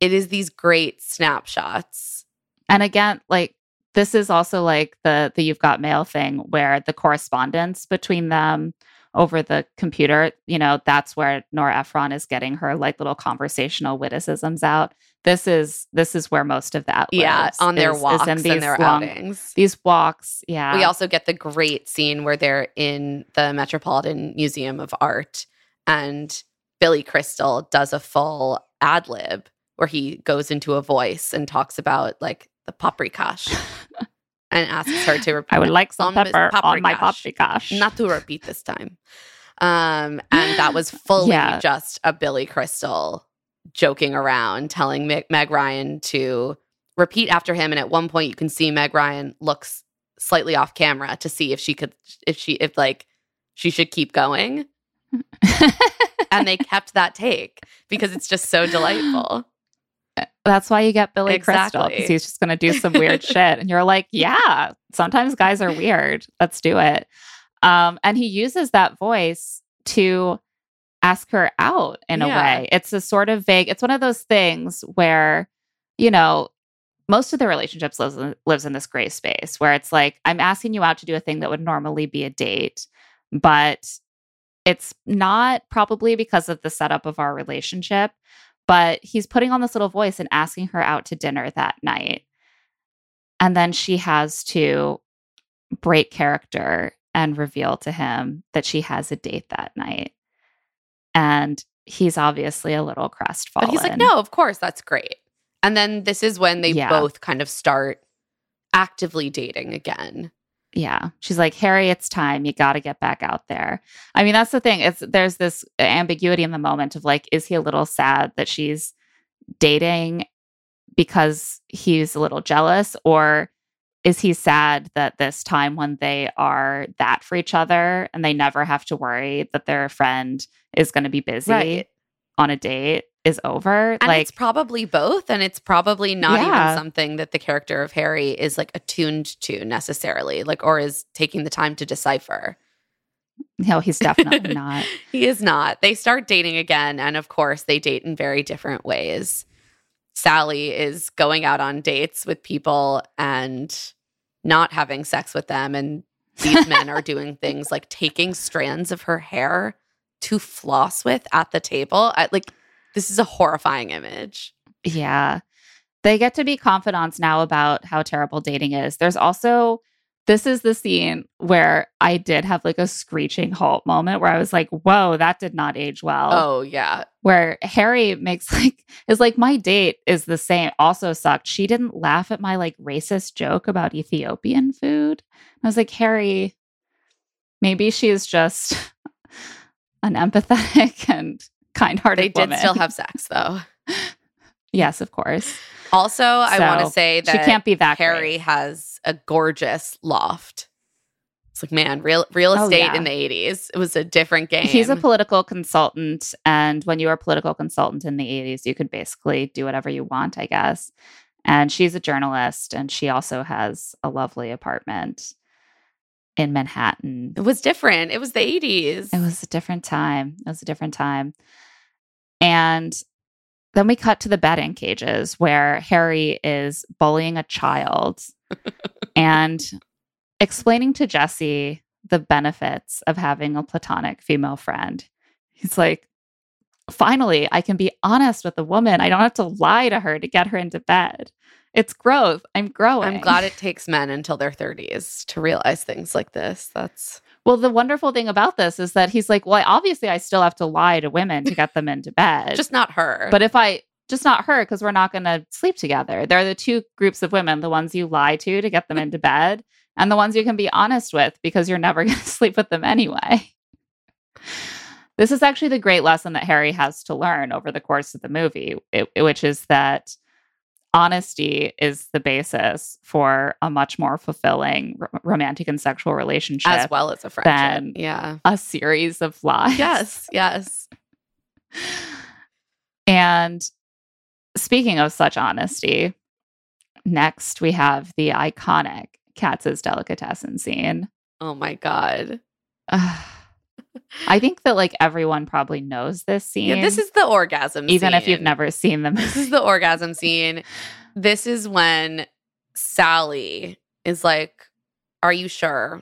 it is these great snapshots. and again like this is also like the the you've got mail thing where the correspondence between them over the computer you know that's where nora ephron is getting her like little conversational witticisms out this is this is where most of that Yeah, lives, on their is- is walks in and their long- outings. these walks yeah We also get the great scene where they're in the Metropolitan Museum of Art and Billy Crystal does a full ad lib where he goes into a voice and talks about like the paprikash and asks her to <laughs> repeat. i would like some pepper on my paprikash. paprikash Not to repeat this time. Um, and that was <laughs> fully Yeah. just a Billy Crystal joking around, telling Meg, Meg Ryan to repeat after him. And at one point, you can see Meg Ryan looks slightly off camera to see if she could if she if like she should keep going <laughs> and they kept that take because it's just so delightful That's why you get Billy Crystal because he's just going to do some weird <laughs> shit, and you're like, yeah. Sometimes guys are weird. Let's do it. Um, and he uses that voice to ask her out in a way. It's a sort of vague. It's one of those things where, you know, most of the relationships lives in, lives in this gray space where it's like I'm asking you out to do a thing that would normally be a date, but it's not probably because of the setup of our relationship but he's putting on this little voice and asking her out to dinner that night. And then she has to break character and reveal to him that she has a date that night. And he's obviously a little crestfallen. but he's like no of course that's great and then this is when they Yeah. both kind of start actively dating again Yeah. She's like, Harry, it's time. You got to get back out there. I mean, that's the thing. It's there's this ambiguity in the moment of like, is he a little sad that she's dating because he's a little jealous? Or is he sad that this time when they are that for each other and they never have to worry that their friend is going to be busy Right. on a date is over? and like, it's probably both and it's probably not Yeah. even something that the character of harry is like attuned to necessarily like or is taking the time to decipher no, he's definitely <laughs> not. he is not they start dating again and of course they date in very different ways sally is going out on dates with people and not having sex with them and these <laughs> men are doing things like taking strands of her hair to floss with at the table I, like this is a horrifying image Yeah. They get to be confidants now about how terrible dating is. There's also, this is the scene where I did have like a screeching halt moment where I was like, whoa, that did not age well. oh yeah Where Harry makes <laughs> like, is like, my date is the same, also sucked. She didn't laugh at my like racist joke about Ethiopian food. I was like, Harry, maybe she's just <laughs> unempathetic <laughs> and kind hearted They did woman. still have sex though. <laughs> yes, of course. Also, I want to say that she can't be that Harry great. has a gorgeous loft. It's like, man, real real Oh, estate yeah. in the 80s. It was a different game. He's a political consultant. And when you were a political consultant in the 80s, you could basically do whatever you want, I guess. And she's a journalist and she also has a lovely apartment in Manhattan. it was different. It was the 80s. It was a different time. It was a different time. And then we cut to the batting cages where Harry is bullying a child <laughs> and explaining to Jesse the benefits of having a platonic female friend. He's like, finally, I can be honest with a woman. I don't have to lie to her to get her into bed. It's growth. I'm growing. I'm glad <laughs> it takes men until their 30s to realize things like this. That's Well, the wonderful thing about this is that he's like, well, obviously, I still have to lie to women to get them into bed. just not her. but if I just not her, because we're not going to sleep together. There are the two groups of women: the ones you lie to to get them into <laughs> bed, and the ones you can be honest with because you're never <laughs> going to sleep with them anyway. This is actually the great lesson that Harry has to learn over the course of the movie, it- which is that honesty is the basis for a much more fulfilling ro- romantic and sexual relationship as well as a friendship. yeah. a series of lies. Yes, yes. And speaking of such honesty, next we have the iconic Katz's delicatessen scene. Oh my god. <sighs> <sighs> I think that like everyone probably knows this scene. Yeah, this is the orgasm scene. even if you've never seen them. This is the orgasm scene. This is when Sally is like, Are you sure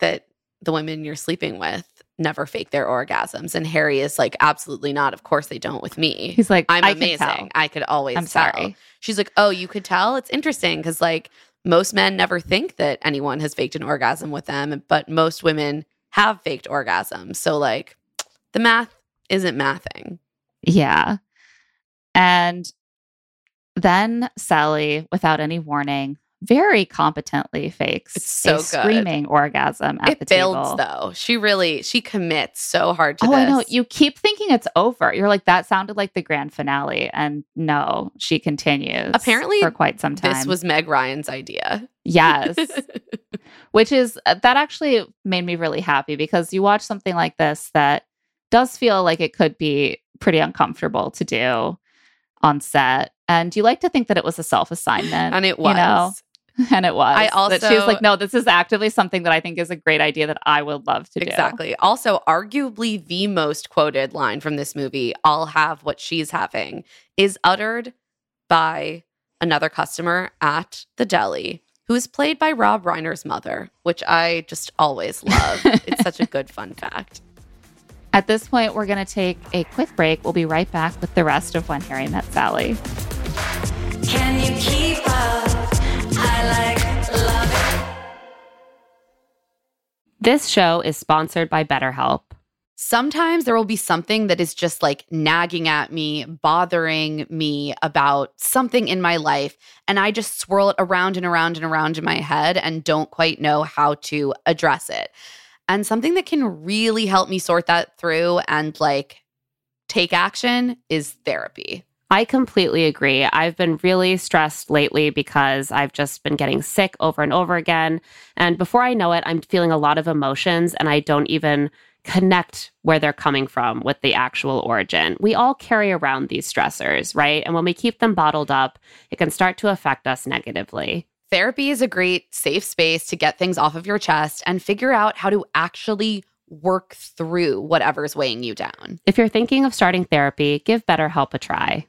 that the women you're sleeping with never fake their orgasms? And Harry is like, Absolutely not. Of course they don't with me. He's like, I'm I amazing. I could always I'm tell. sorry. She's like, Oh, you could tell? It's interesting because, like, most men never think that anyone has faked an orgasm with them, but most women have faked orgasms. So, like, the math isn't mathing. Yeah. And then Sally, without any warning, very competently fakes It's so a good. screaming orgasm at the it builds table. though. She really she commits so hard to Oh, this. I know. You keep thinking it's over. You're like, that sounded like the grand finale. And no, she continues. Apparently, for quite some time. this was Meg Ryan's idea. yes. <laughs> Which is, uh, that actually made me really happy because you watch something like this that does feel like it could be pretty uncomfortable to do on set. And you like to think that it was a self assignment. and it was. You know? <laughs> and it was. I that she was like, no, this is actively something that I think is a great idea that I would love to do. Exactly. Also, arguably the most quoted line from this movie, I'll have what she's having, is uttered by another customer at the deli who is played by Rob Reiner's mother, which I just always love. it's such a good fun fact. <laughs> At this point, we're going to take a quick break. We'll be right back with the rest of When Harry Met Sally. This show is sponsored by BetterHelp. Sometimes there will be something that is just like nagging at me, bothering me about something in my life. And I just swirl it around and around and around in my head and don't quite know how to address it. And something that can really help me sort that through and like take action is therapy. I completely agree. I've been really stressed lately because I've just been getting sick over and over again. And before I know it, I'm feeling a lot of emotions and I don't even connect where they're coming from with the actual origin. We all carry around these stressors, right? And when we keep them bottled up, it can start to affect us negatively. Therapy is a great safe space to get things off of your chest and figure out how to actually work through whatever's weighing you down. If you're thinking of starting therapy, give BetterHelp a try.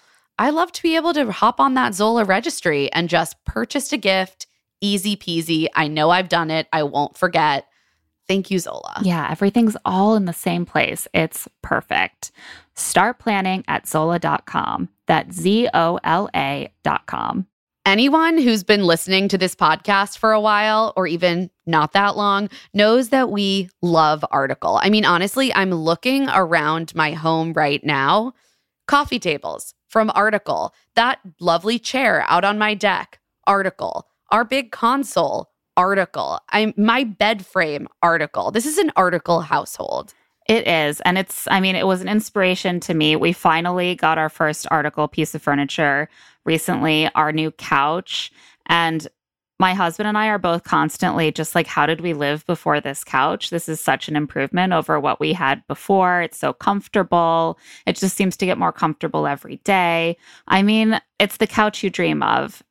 I love to be able to hop on that Zola registry and just purchase a gift. Easy peasy. I know I've done it. I won't forget. Thank you, Zola. Yeah, everything's all in the same place. It's perfect. Start planning at Zola.com. That's Z O L A.com. Anyone who's been listening to this podcast for a while or even not that long knows that we love Article. I mean, honestly, I'm looking around my home right now. Coffee tables from Article, that lovely chair out on my deck, Article, our big console, Article, I'm my bed frame, Article. This is an Article household. It is. And it's, I mean, it was an inspiration to me. We finally got our first article piece of furniture recently, our new couch. And my husband and I are both constantly just like, how did we live before this couch? This is such an improvement over what we had before. It's so comfortable. It just seems to get more comfortable every day. I mean, it's the couch you dream of.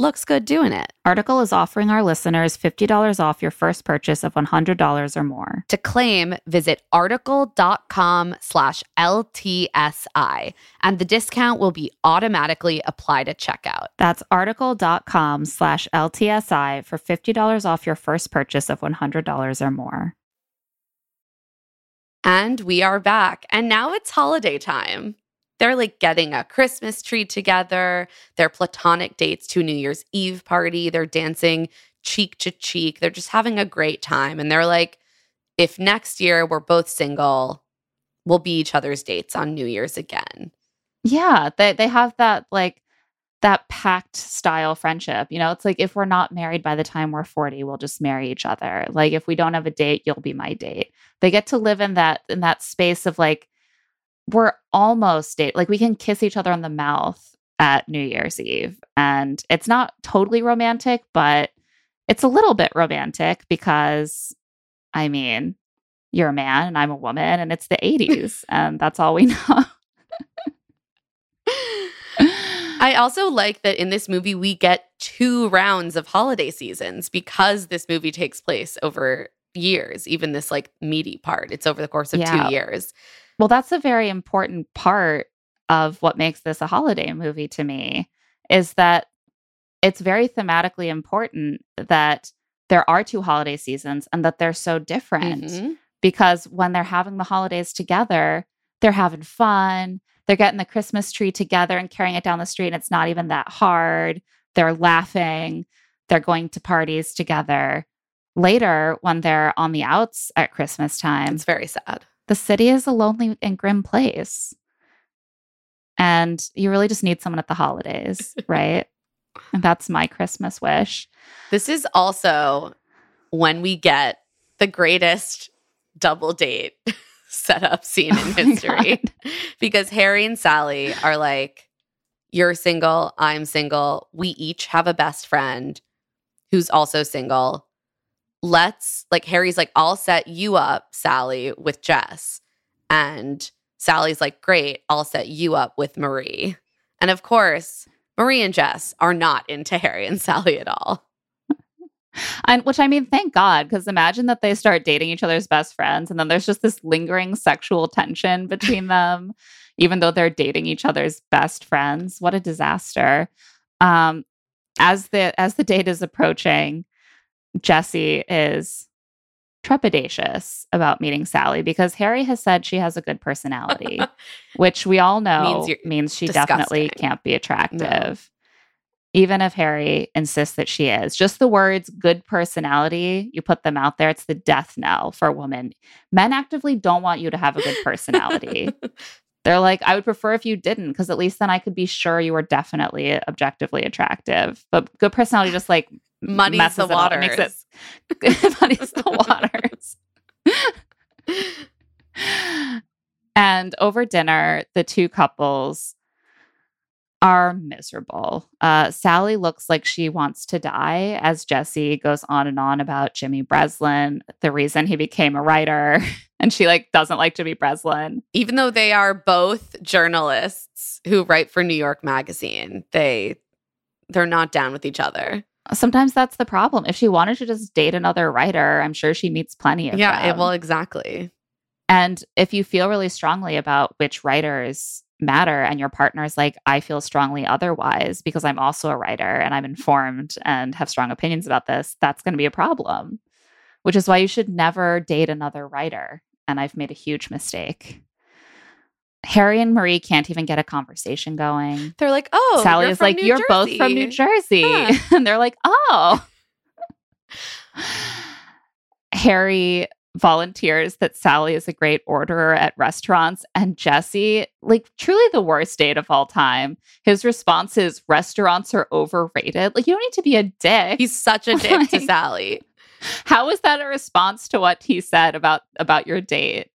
looks good doing it. Article is offering our listeners $50 off your first purchase of $100 or more. To claim, visit article.com slash LTSI, and the discount will be automatically applied at checkout. That's article.com slash LTSI for $50 off your first purchase of $100 or more. And we are back. And now it's holiday time. They're like getting a Christmas tree together. They're platonic dates to New Year's Eve party. They're dancing cheek to cheek. They're just having a great time. And they're like, if next year we're both single, we'll be each other's dates on New Year's again. Yeah, they they have that like that pact style friendship. You know, it's like if we're not married by the time we're 40, we'll just marry each other. Like if we don't have a date, you'll be my date. They get to live in that in that space of like we're almost date like we can kiss each other on the mouth at New Year's Eve. And it's not totally romantic, but it's a little bit romantic because I mean, you're a man and I'm a woman and it's the 80s and that's all we <laughs> know. I also like that in this movie, we get two rounds of holiday seasons because this movie takes place over years, even this like meaty part. It's over the course of Yeah. two years. Well, that's a very important part of what makes this a holiday movie to me is that it's very thematically important that there are two holiday seasons and that they're so different Mhm. because when they're having the holidays together, they're having fun. They're getting the Christmas tree together and carrying it down the street, and it's not even that hard. They're laughing. They're going to parties together. Later, when they're on the outs at Christmas time, It's very sad. The city is a lonely and grim place. And you really just need someone at the holidays, <laughs> right? and that's my Christmas wish. This is also when we get the greatest double date <laughs> setup scene in <laughs> Oh history because Harry and Sally are like, You're single, I'm single. We each have a best friend who's also single. Let's, like, Harry's like, I'll set you up, Sally, with Jess. And Sally's like, Great, I'll set you up with Marie. And of course, Marie and Jess are not into Harry and <laughs> Sally at all. And which I mean, thank God, because imagine that they start dating each other's best friends, and then there's just this lingering sexual tension between <laughs> them, even though they're dating each other's best friends. What a disaster! Um, as the as the date is approaching, Jesse is trepidatious about meeting Sally because Harry has said she has a good personality, <laughs> which we all know Means means, she definitely can't be attractive. Even if Harry insists that she is, just the words good personality, you put them out there, it's the death knell for women. Men actively don't want you to have a good personality. <laughs> They're like, I would prefer if you didn't, because at least then I could be sure you were definitely objectively attractive. But good personality just like Muddies the it up, makes waters. it <laughs> muddies the <laughs> waters. and over dinner, the two couples are miserable. Uh, Sally looks like she wants to die as Jesse goes on and on about Jimmy Breslin, the reason he became a writer, <laughs> and she like doesn't like Jimmy Breslin. Even though they are both journalists who write for New York Magazine, they they're not down with each other. Sometimes that's the problem. If she wanted to just date another writer, I'm sure she meets plenty of Yeah, it, well, exactly. And if you feel really strongly about which writers matter and your partner is like, I feel strongly otherwise because I'm also a writer and I'm informed and have strong opinions about this, that's going to be a problem, which is why you should never date another writer. And I've made a huge mistake. Harry and Marie can't even get a conversation going. They're like, oh, Sally is like, New You're both from New Jersey. Huh. <laughs> and they're like, Oh. <sighs> Harry volunteers that Sally is a great orderer at restaurants, and Jesse, like, truly the worst date of all time. His response is, Restaurants are overrated. Like, you don't need to be a dick. He's such a <laughs> dick to Sally. How is that a response to what he said about about your date?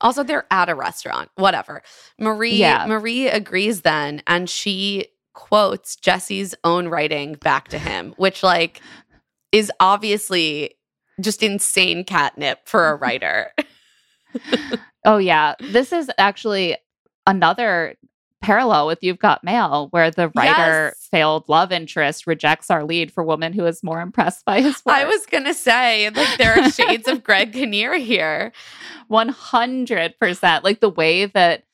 Also, they're at a restaurant. Whatever. Marie Yeah. Marie agrees then, and she quotes Jesse's own writing back to him, which like is obviously just insane catnip for a <laughs> writer. <laughs> Oh yeah, this is actually another parallel with You've Got Mail, where the writer Yes. failed love interest rejects our lead for woman who is more impressed by his work. I was gonna say, like, there are shades of Greg <laughs> Kinnear here. 100% like the way that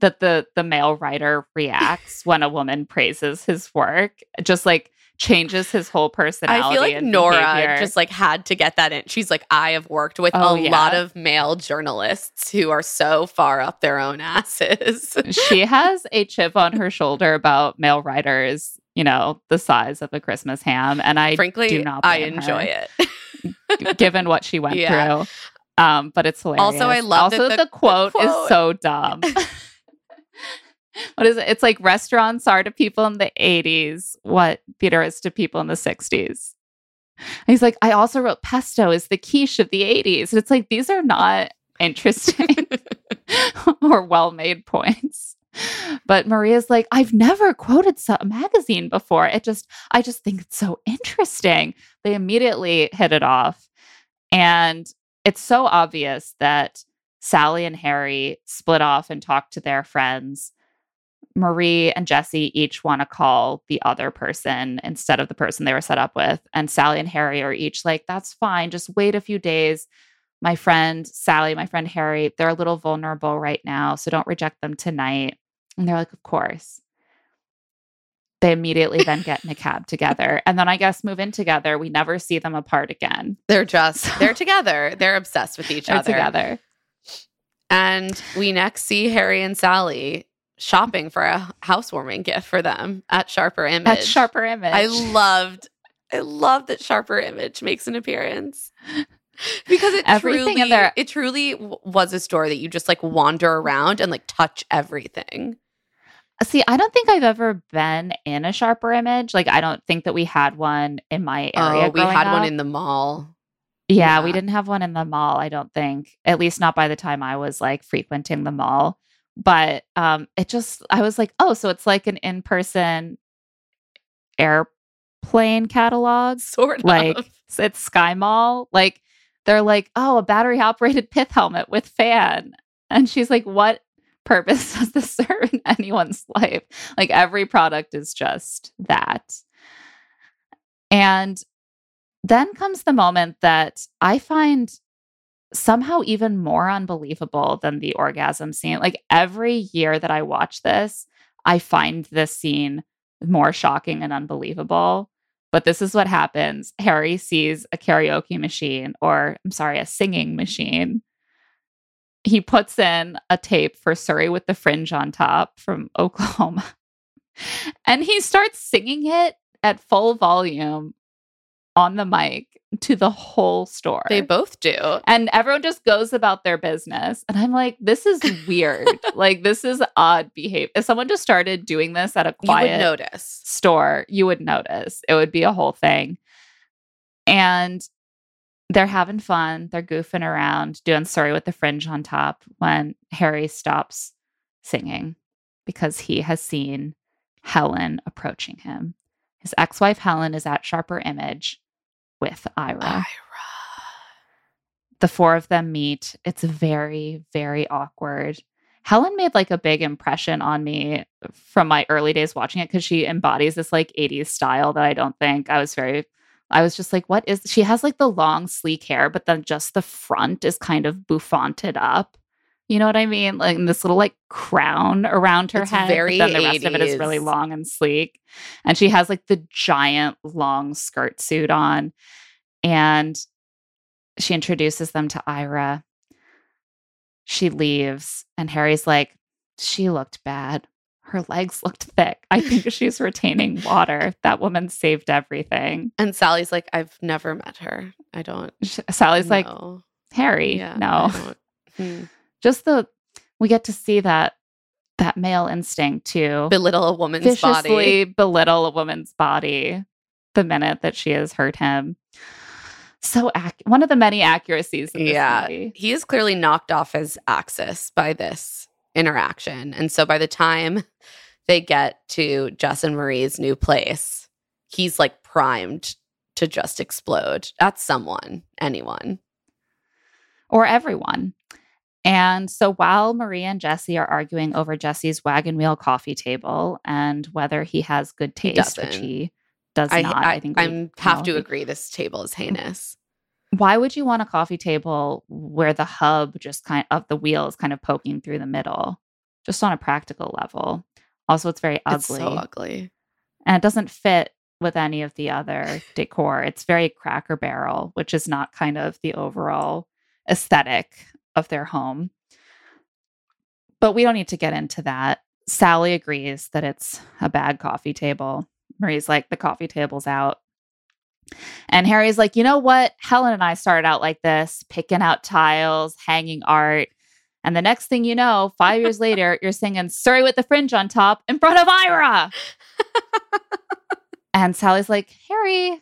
that the the male writer reacts when a woman praises his work just like changes his whole personality I feel like Nora behavior. just like had to get that in. She's like, I have worked with Oh, a yeah. lot of male journalists who are so far up their own asses. <laughs> she has a chip on her shoulder about male writers you know the size of a christmas ham and i Frankly, do not I enjoy her, it. given what she went <laughs> Yeah. through um but it's hilarious Also, I love that also the- the, quote, the is so dumb <laughs> what is it it's like restaurants are to people in the 80s what theater is to people in the 60s and he's like i also wrote pesto is the quiche of the 80s and it's like these are not interesting <laughs> or well made points. But Maria's like, I've never quoted a magazine before. It just, I just think it's so interesting. They immediately hit it off. And it's so obvious that Sally and Harry split off and talked to their friends. Marie and Jesse each want to call the other person instead of the person they were set up with. And Sally and Harry are each like, that's fine. Just wait a few days my friend Sally, my friend Harry, they're a little vulnerable right now. So don't reject them tonight. And they're like, Of course. They immediately then get in a cab together <laughs> and then I guess move in together. We never see them apart again. They're just they're together. They're obsessed with each They're other. together. And we next see Harry and Sally shopping for a housewarming gift for them at Sharper Image. At Sharper Image. I loved I love that Sharper Image makes an appearance. Because it Everything truly it truly was a store that you just like wander around and like touch everything. See, I don't think I've ever been in a Sharper Image. Like, I don't think that we had one in my area. Oh, we had one in the mall. Yeah, we didn't have one in the mall, I don't think. At least not by the time I was like frequenting the mall. But um it just I was like, "Oh, so it's like an in-person airplane catalog." Sort of. like it's Sky Mall. Like they're like, "Oh, a battery operated pith helmet with fan." And she's like, "What purpose <laughs> does this serve in anyone's life?" Like every product is just that. And then comes the moment that I find somehow even more unbelievable than the orgasm scene. Like every year that I watch this, I find this scene more shocking and unbelievable. But this is what happens Harry sees a karaoke machine, or I'm sorry, a singing machine. He puts in a tape for Surrey with the fringe on top from <laughs> Oklahoma. And he starts singing it at full volume on the mic to the whole store. They both do. and everyone just goes about their business. And I'm like, this is weird. <laughs> like, this is odd behavior. If someone just started doing this at a You would quiet notice. store, you would notice. It would be a whole thing. And they're having fun. They're goofing around, doing Surrey with the fringe on top when Harry stops singing because he has seen Helen approaching him. His ex wife, Helen, is at Sharper Image with Ira. The four of them meet. It's very, very awkward. Helen made like a big impression on me from my early days watching it because she embodies this like 80s style that I don't think I was very I was just like, what is she has like the long sleek hair, but then just the front is kind of bouffanted up. You know what I mean? Like this little like crown around her It's head. very but then the rest of it is really long and sleek. And she has like the giant long skirt suit on. And she introduces them to Ira. She leaves, and Harry's like, She looked bad. Her legs looked thick. I think <laughs> she's retaining water. That woman saved everything. And Sally's like, I've never met her. I don't. Sally's like. Harry, Yeah, no. <laughs> Hmm. Just the, we get to see that that male instinct to belittle a woman's viciously body. belittle a woman's body the minute that she has hurt him. So ac- one of the many accuracies in this Yeah. movie. He is clearly knocked off his axis by this interaction. And so by the time they get to Jess and Marie's new place, he's like primed to just explode at someone, anyone. or everyone. And so while Maria and Jesse are arguing over Jesse's wagon wheel coffee table and whether he has good He taste, which he does I, not, I, I, think I'm have to agree. This table is mm. heinous. Why would you want a coffee table where the hub just kind of the wheel is kind of poking through the middle, just on a practical level? Also, it's very ugly. It's so ugly. and it doesn't fit with any of the other <laughs> decor. It's very Cracker Barrel, which is not kind of the overall aesthetic of their home. But we don't need to get into that. Sally agrees that it's a bad coffee table. Marie's like, the coffee table's out. And Harry's like, you know what? Helen and I started out like this, picking out tiles, hanging art. And the next thing you know, five years later, you're singing Surrey with the fringe on top in front of Ira. <laughs> and Sally's like, Harry,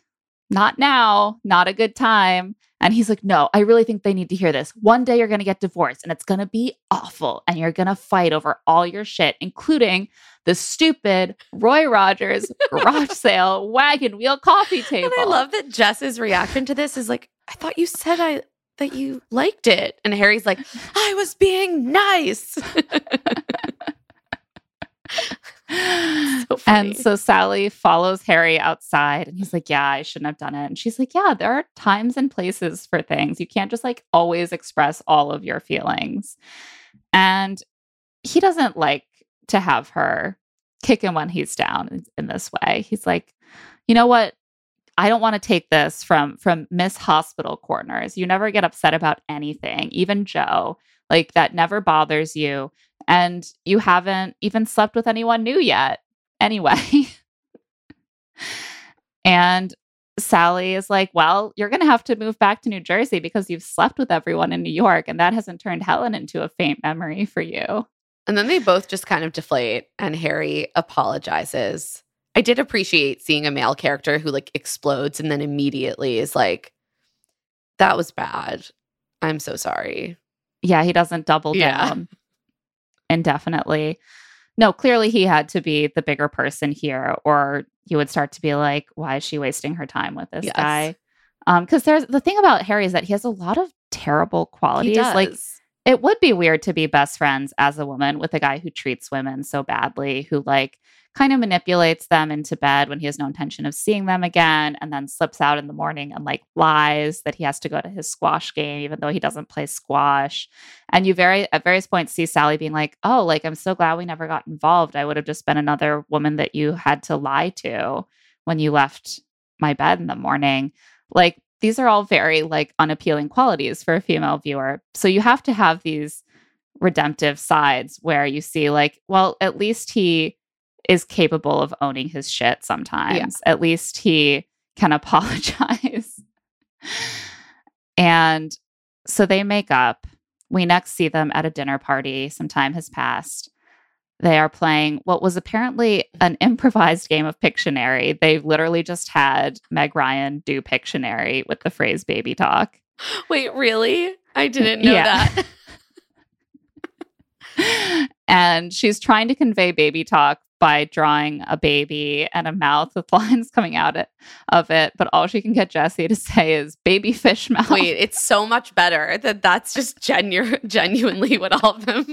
not now, not a good time. And he's like, no, I really think they need to hear this. One day you're going to get divorced and it's going to be awful. And you're going to fight over all your shit, including the stupid Roy Rogers <laughs> garage sale wagon wheel coffee table. And I love that Jess's reaction to this is like, I thought you said I that you liked it. And Harry's like, I was being nice. <laughs> <laughs> so. And so Sally follows Harry outside and he's like, Yeah, I shouldn't have done it. And she's like, Yeah, there are times and places for things. You can't just like always express all of your feelings. And he doesn't like to have her kick him when he's down in, in this way. He's like, You know what? I don't want to take this from from Miss Hospital Corners. You never get upset about anything, even Joe. Like that never bothers you and you haven't even slept with anyone new yet anyway. <laughs> and Sally is like, Well, you're going to have to move back to New Jersey because you've slept with everyone in New York, and that hasn't turned Helen into a faint memory for you. And then they both just kind of deflate, and Harry apologizes. I did appreciate seeing a male character who like explodes and then immediately is like, that was bad. I'm so sorry. Yeah, he doesn't double Yeah. down indefinitely. No, clearly he had to be the bigger person here, or you would start to be like, why is she wasting her time with this Yes. guy? Um, because there's the thing about Harry is that he has a lot of terrible qualities. Like it would be weird to be best friends as a woman with a guy who treats women so badly, who like kind of manipulates them into bed when he has no intention of seeing them again, and then slips out in the morning and like lies that he has to go to his squash game, even though he doesn't play squash. And you very at various points see Sally being like, Oh, like I'm so glad we never got involved. I would have just been another woman that you had to lie to when you left my bed in the morning. Like these are all very like unappealing qualities for a female viewer. So you have to have these redemptive sides where you see like, well, at least he is capable of owning his shit sometimes. At least he can <laughs> apologize. and so they make up. We next see them at a dinner party. Some time has passed. They are playing what was apparently an improvised game of Pictionary. They literally just had Meg Ryan do Pictionary with the phrase baby talk. <gasps> Wait, really? I didn't know Yeah. that. <laughs> and she's trying to convey baby talk by drawing a baby and a mouth with <laughs> lines coming out it, of it. But all she can get Jesse to say is baby fish <laughs> mouth. Wait, it's so much better that that's just genu- <laughs> genuinely what all of them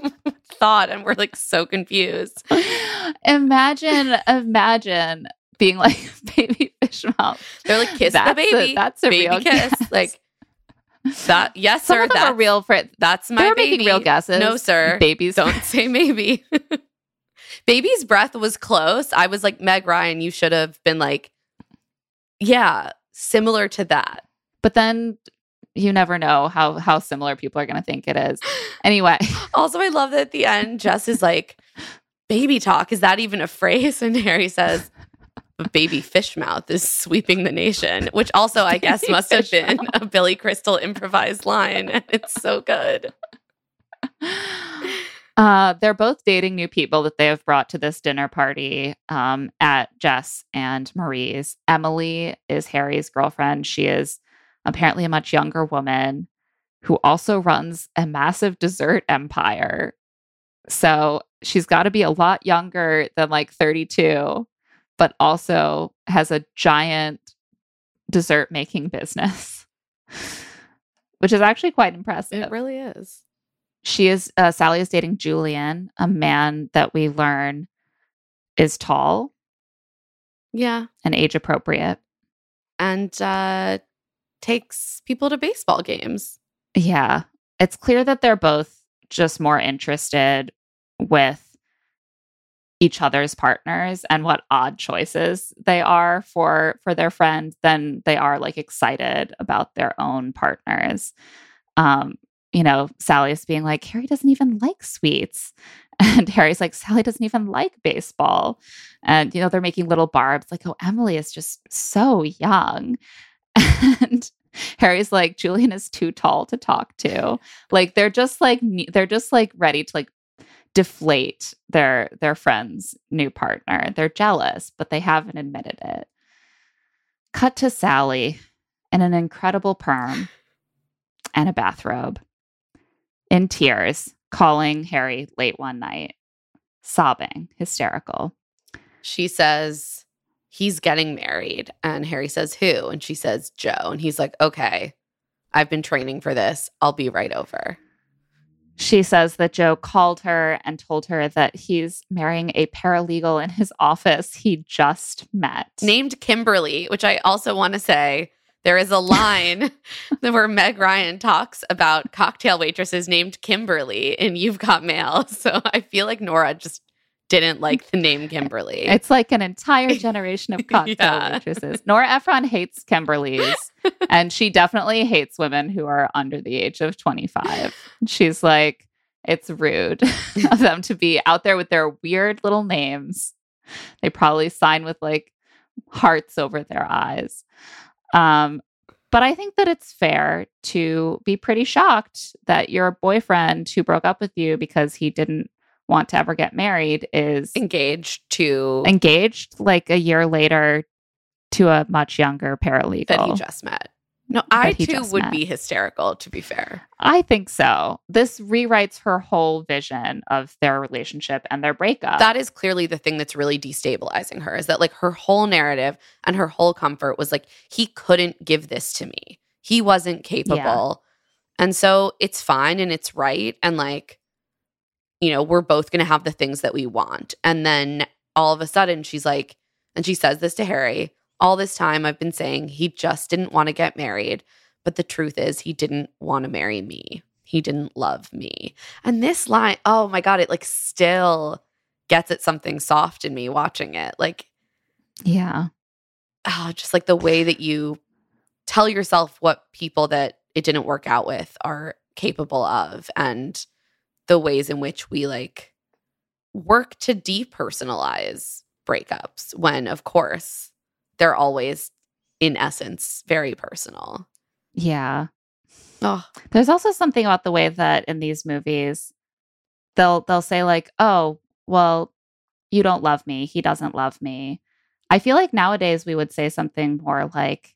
thought, and we're like so confused. imagine, imagine being like baby fish mouth. They're like, kiss the That's a- baby, that's a baby real kiss. guess. Like that. Yes, Some sir. of them That's real for That's my They're baby. making real guesses. No, sir. Babies Don't say maybe. Baby's breath was close. I was like, Meg Ryan, you should have been like, yeah, similar to that. But then you never know how how similar people are going to think it is. <gasps> Anyway, Also, I love that at the end, Jess is like, baby talk, is that even a phrase? And Harry says, "A baby fish mouth is sweeping the nation, which also, I guess, Baby must have been mouth. a Billy Crystal improvised line. And it's so good. <laughs> uh, they're both dating new people that they have brought to this dinner party um, at Jess and Marie's. Emily is Harry's girlfriend. She is apparently a much younger woman who also runs a massive dessert empire. So she's got to be a lot younger than like 32, but also has a giant dessert making business, <laughs> which is actually quite impressive. It really is. She is uh, Sally is dating Julian, a man that we learn is tall Yeah. and age appropriate. And uh takes people to baseball games. Yeah. It's clear that they're both just more interested with each other's partners and what odd choices they are for for their friend than they are like excited about their own partners. Um, you know, Sally's being like, Harry doesn't even like sweets. <laughs> And Harry's like, Sally doesn't even like baseball. And, you know, they're making little barbs like, oh, Emily is just so young. <laughs> And Harry's like, Julian is too tall to talk to. Like, they're just like, they're just like ready to like deflate their their friend's new partner. They're jealous, but they haven't admitted it. Cut to Sally in an incredible perm and a bathrobe, in tears, calling Harry late one night, sobbing, hysterical. She says he's getting married and Harry says who? And she says Joe and he's like, "Okay. I've been training for this. I'll be right over." She says that Joe called her and told her that he's marrying a paralegal in his <laughs> office he just met. Named Kimberly, which I also want to say there is a line <laughs> where Meg Ryan talks about cocktail waitresses named Kimberly in You've Got Mail. <laughs> So I feel like Nora just didn't like the name Kimberly. It's like an entire <laughs> generation of cocktail Yeah. waitresses. Nora Ephron hates Kimberly's, and she definitely hates women who are under the age of 25. She's like, it's rude of them to be out there with their weird little names. They probably sign with like hearts over their eyes. Um, but I think that it's fair to be pretty shocked that your boyfriend who broke up with you because he didn't want to ever get married is engaged to engaged like a year later to a much younger paralegal. that he just met. No, I too would met. be hysterical, to be fair. I think so. This rewrites her whole vision of their relationship and their breakup. that is clearly the thing that's really destabilizing her is that like her whole narrative and her whole comfort was like he couldn't give this to me he wasn't capable and so it's fine and it's right and like you know we're both going to have the things that we want and then all of a sudden she's like and she says this to harry all this time i've been saying he just didn't want to get married but the truth is he didn't want to marry me he didn't love me and this line oh my god it like still gets at something soft in me watching it. Like, yeah. oh, just like the way that you tell yourself what people that it didn't work out with are capable of and the ways in which we like work to depersonalize breakups when of course they're always in essence very personal. Yeah. Oh, There's also something about the way that in these movies they'll they'll say like, "Oh, well, you don't love me. He doesn't love me." I feel like nowadays we would say something more like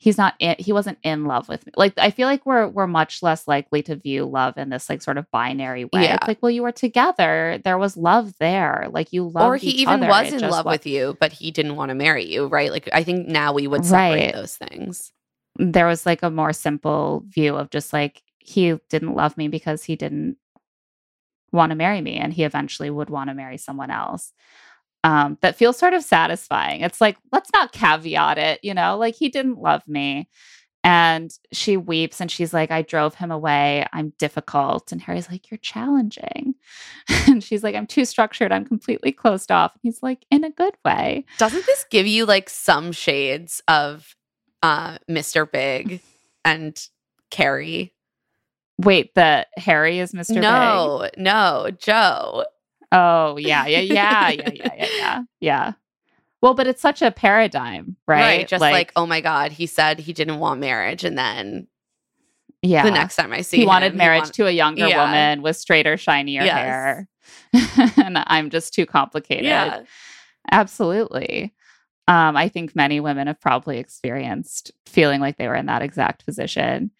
he's not in, he wasn't in love with me. Like I feel like we're we're much less likely to view love in this like sort of binary way. Yeah. It's like, well, you were together. There was love there. Like you loved or he even other. was It in love wa- with you, but he didn't want to marry you, right? Like I think now we would separate Right. those things. there was like a more simple view of just like he didn't love me because he didn't want to marry me and he eventually would want to marry someone else um that feels sort of satisfying it's like let's not caveat it you know like he didn't love me and she weeps and she's like i drove him away i'm difficult and harry's like you're challenging <laughs> and she's like i'm too structured i'm completely closed off and he's like in a good way Doesn't this give you like some shades of uh Mr. Big and Carrie? wait the harry is mr Big? no, no, Joe. Oh yeah, yeah, yeah, yeah, <laughs> yeah, yeah, yeah, yeah. Well, but it's such a paradigm, right? Right. Just like, oh my God, he said he didn't want marriage. And then yeah, the next time I see he him, wanted marriage want- to a younger Yeah. woman with straighter, shinier Yes. hair, <laughs> and I'm just too complicated. Yeah. Absolutely. Um, I think many women have probably experienced feeling like they were in that exact position.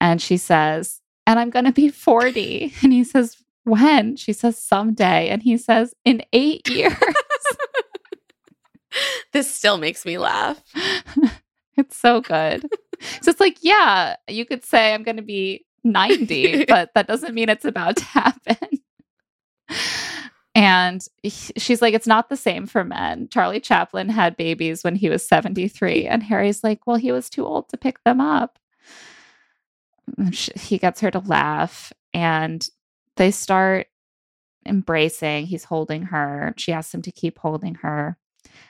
And she says, and I'm going to be 40. <laughs> And he says, when? She says, someday. And he says, in eight <laughs> years. <laughs> This still makes me laugh. <laughs> it's so good. so it's like, yeah, you could say I'm going to be 90, but that doesn't mean it's about to happen. And he- she's like, it's not the same for men. Charlie Chaplin had babies when he was 73. And Harry's like, well, he was too old to pick them up. And sh- He gets her to laugh and they start embracing. He's holding her. She asks him to keep holding her.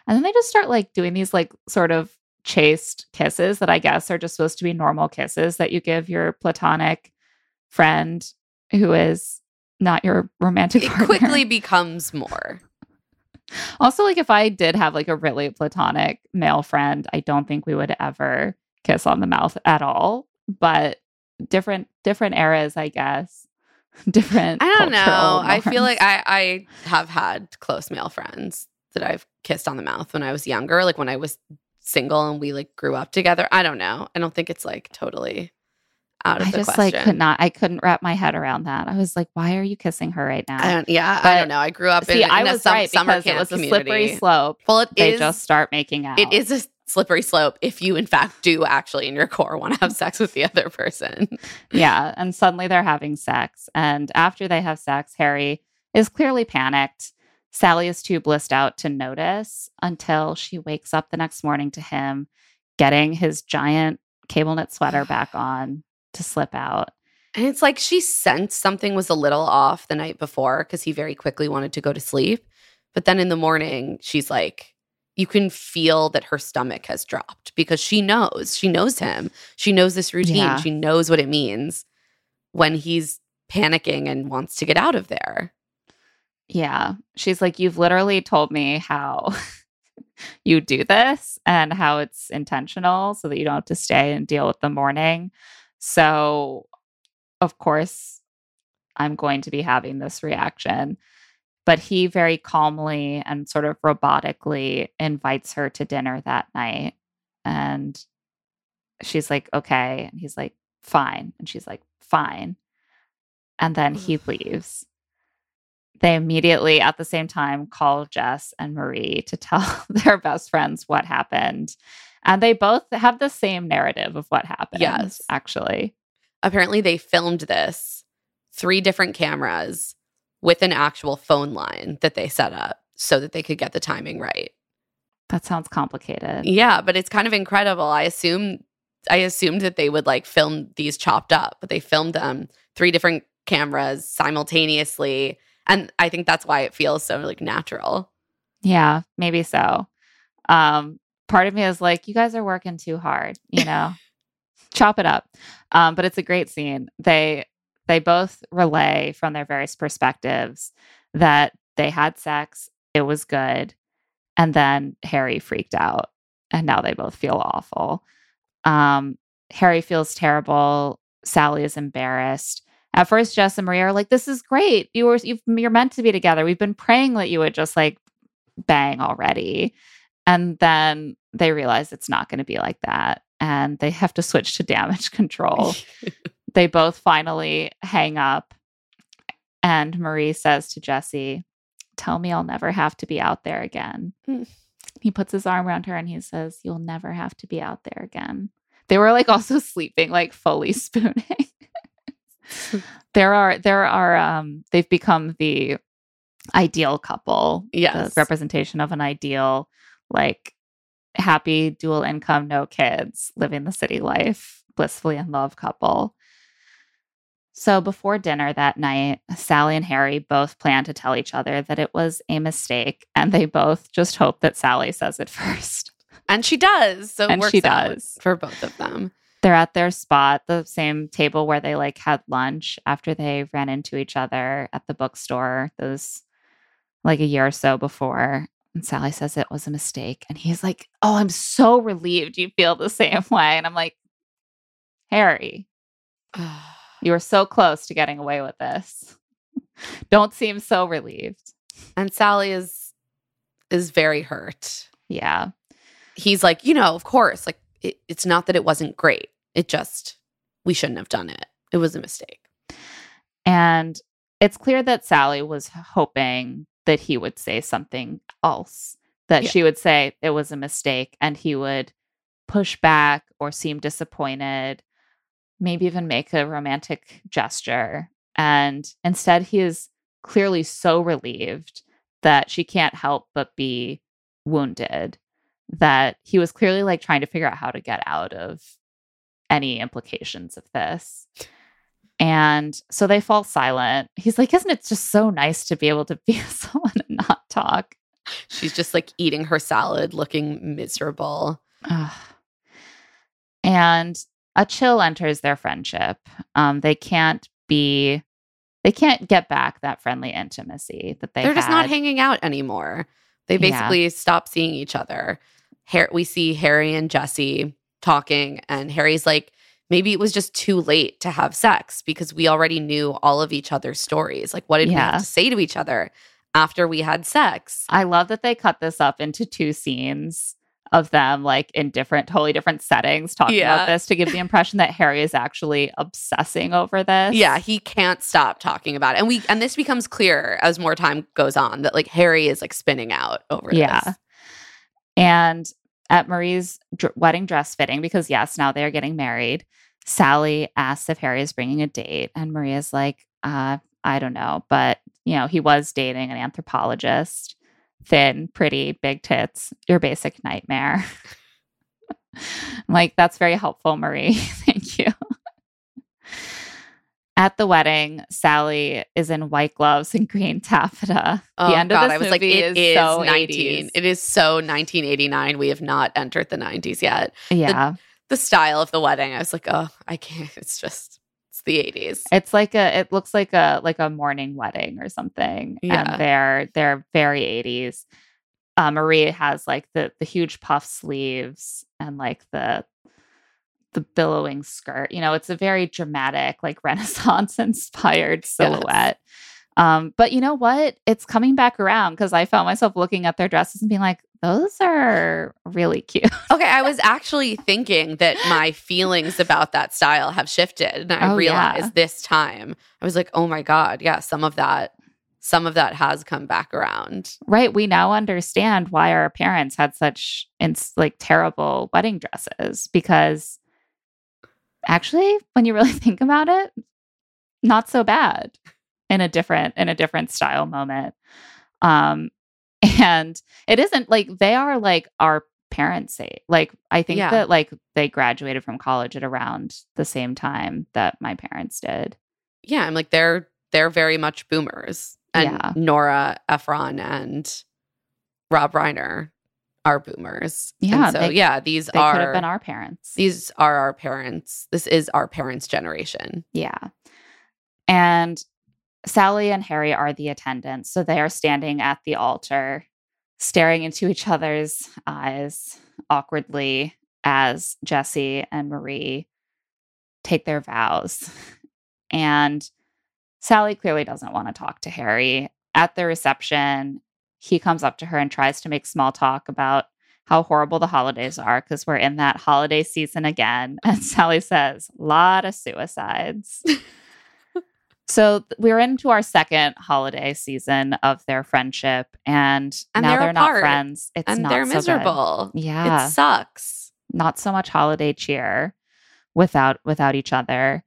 And then they just start like doing these like sort of chaste kisses that I guess are just supposed to be normal kisses that you give your platonic friend who is not your romantic It partner. quickly becomes more. <laughs> Also, like if I did have like a really platonic male friend, I don't think we would ever kiss on the mouth at all. But different different eras, I guess. <laughs> Different. I don't know. cultural I feel like. I, I have had close male friends that I've kissed on the mouth when I was younger, like when I was single and we like grew up together. I don't know. I don't think it's like totally out of the question. I the just question. like could not. I couldn't wrap my head around that. I was like, why are you kissing her right now? I don't, yeah, I don't know. I grew up See, in, I in a was sum- right summer because it was a community. slippery slope. Well, it They is- just start making out. It is a slippery slope if you, in fact, do actually in your core want to have sex with the other person. yeah. And suddenly they're having sex. And after they have sex, Harry is clearly panicked. Sally is too blissed out to notice until she wakes up the next morning to him getting his giant cable knit sweater <sighs> back on to slip out. And it's like she sensed something was a little off the night before because he very quickly wanted to go to sleep. But then in the morning, she's like, you can feel that her stomach has dropped because she knows. She knows him. She knows this routine. Yeah. She knows what it means when he's panicking and wants to get out of there. Yeah. She's like, You've literally told me how <laughs> you do this and how it's intentional so that you don't have to stay and deal with the morning. So, of course, I'm going to be having this reaction. But he very calmly and sort of robotically invites her to dinner that night. And she's like, Okay. And he's like, Fine. And she's like, Fine. And then he leaves they immediately at the same time call Jess and Marie to tell <laughs> their best friends what happened. And they both have the same narrative of what happened. Yes. Actually. Apparently, they filmed this three different cameras with an actual phone line that they set up so that they could get the timing right. That sounds complicated. Yeah, but it's kind of incredible. I assume I assumed that they would like film these chopped up, but they filmed them three different cameras simultaneously. And I think that's why it feels so like natural. Yeah, maybe so. Um, part of me is like, you guys are working too hard, you know. <laughs> Chop it up. Um, but it's a great scene. They they both relay from their various perspectives that they had sex, it was good, and then Harry freaked out, and now they both feel awful. Um, Harry feels terrible. Sally is embarrassed. At first, Jess and Maria are like, "This is great. You were you're meant to be together. We've been praying that you would just like bang already." And then they realize it's not going to be like that, and they have to switch to damage control. <laughs> they both finally hang up, and Marie says to Jesse, "Tell me I'll never have to be out there again." Mm. He puts his arm around her and he says, "You'll never have to be out there again." They were like <laughs> also sleeping, like fully <laughs> spooning. <laughs> there are there are um they've become the ideal couple Yes. the representation of an ideal like happy dual income no kids living the city life blissfully in love couple so before dinner that night sally and harry both plan to tell each other that it was a mistake and they both just hope that sally says it first And she does. So it And works she out does. for both of them. they're at their spot, the same table where they like had lunch after they ran into each other at the bookstore those like a year or so before. And Sally says it was a mistake. And he's like, Oh, I'm so relieved you feel the same way. And I'm like, Harry, you were so close to getting away with this. Don't seem so relieved. and Sally is is very hurt. Yeah. He's like, you know, of course, like it, it's not that it wasn't great. It just we shouldn't have done it. It was a mistake. And it's clear that Sally was hoping that he would say something else, that Yeah. she would say it was a mistake and he would push back or seem disappointed. Maybe even make a romantic gesture. And instead, he is clearly so relieved that she can't help but be wounded, that he was clearly like trying to figure out how to get out of any implications of this. And so they fall silent. He's like, Isn't it just so nice to be able to be <laughs> with someone and not talk? She's just like eating her salad, looking miserable. Ugh. and a chill enters their friendship. Um, they can't be, they can't get back that friendly intimacy that they They're just not hanging out anymore. They Yeah. basically stop seeing each other. Har- we see Harry and Jesse talking, and Harry's like, maybe it was just too late to have sex because we already knew all of each other's stories. Like, what did we have to say to each other after we had sex? I love that they cut this up into two scenes of them like in different, totally different settings talking Yeah. about this to give the <laughs> impression that Harry is actually obsessing over this. Yeah, he can't stop talking about it. And we and this becomes clear as more time goes on that like Harry is like spinning out over Yeah. this. And at Marie's dr- wedding dress fitting, because yes, now they are getting married, Sally asks if Harry is bringing a date. And Maria's like, uh, I don't know. But, you know, he was dating an anthropologist, thin, pretty, big tits, your basic nightmare. I'm like, that's very helpful, Marie. <laughs> Thank you. At the wedding, Sally is in white gloves and green <laughs> taffeta. Oh the end God, of this I was like, movie it is, is so 19. 80s. It is so 1989. We have not entered the 90s yet. Yeah. The style of the wedding, I was like, oh, I can't. It's just, it's the 80s. It's like a it looks like a like a morning wedding or something. Yeah. And they're they're very 80s. Uh, Marie has like the the huge puff sleeves and like the the billowing skirt. You know, it's a very dramatic, like <laughs> Renaissance inspired silhouette. Um, but you know what? It's coming back around because I found myself looking at their dresses and being like, those are really cute. <laughs> Okay, I was actually thinking that my feelings about that style have shifted. And I Oh, realized yeah. this time, I was like, oh my God, yeah, some of that, some of that has come back around. right we now understand why our parents had such ins- like terrible wedding dresses because actually when you really <laughs> think about it not so bad in a different in a different style moment um and it isn't like they are like our parents age like i think Yeah. that like they graduated from college at around the same time that my parents did Yeah, I'm like, they're, they're very much boomers. And Yeah. Nora Ephron and Rob Reiner are boomers. And Yeah, so, they- yeah, these they could have are, been our parents these are our parents. This is our parents' generation. Yeah. And Sally and Harry are the attendants. So they are standing at the altar, staring into each other's eyes awkwardly as Jesse and Marie take their vows. And Sally clearly doesn't want to talk to Harry. At the reception, he comes up to her and tries to make small talk about how horrible the holidays are because we're in that holiday season again. <laughs> And Sally says, lot of suicides. <laughs> so we're into our second holiday season of their friendship, and, And now they're they're, not friends. It's and not they're so good. miserable. Yeah, It sucks. not so much holiday cheer without without each other.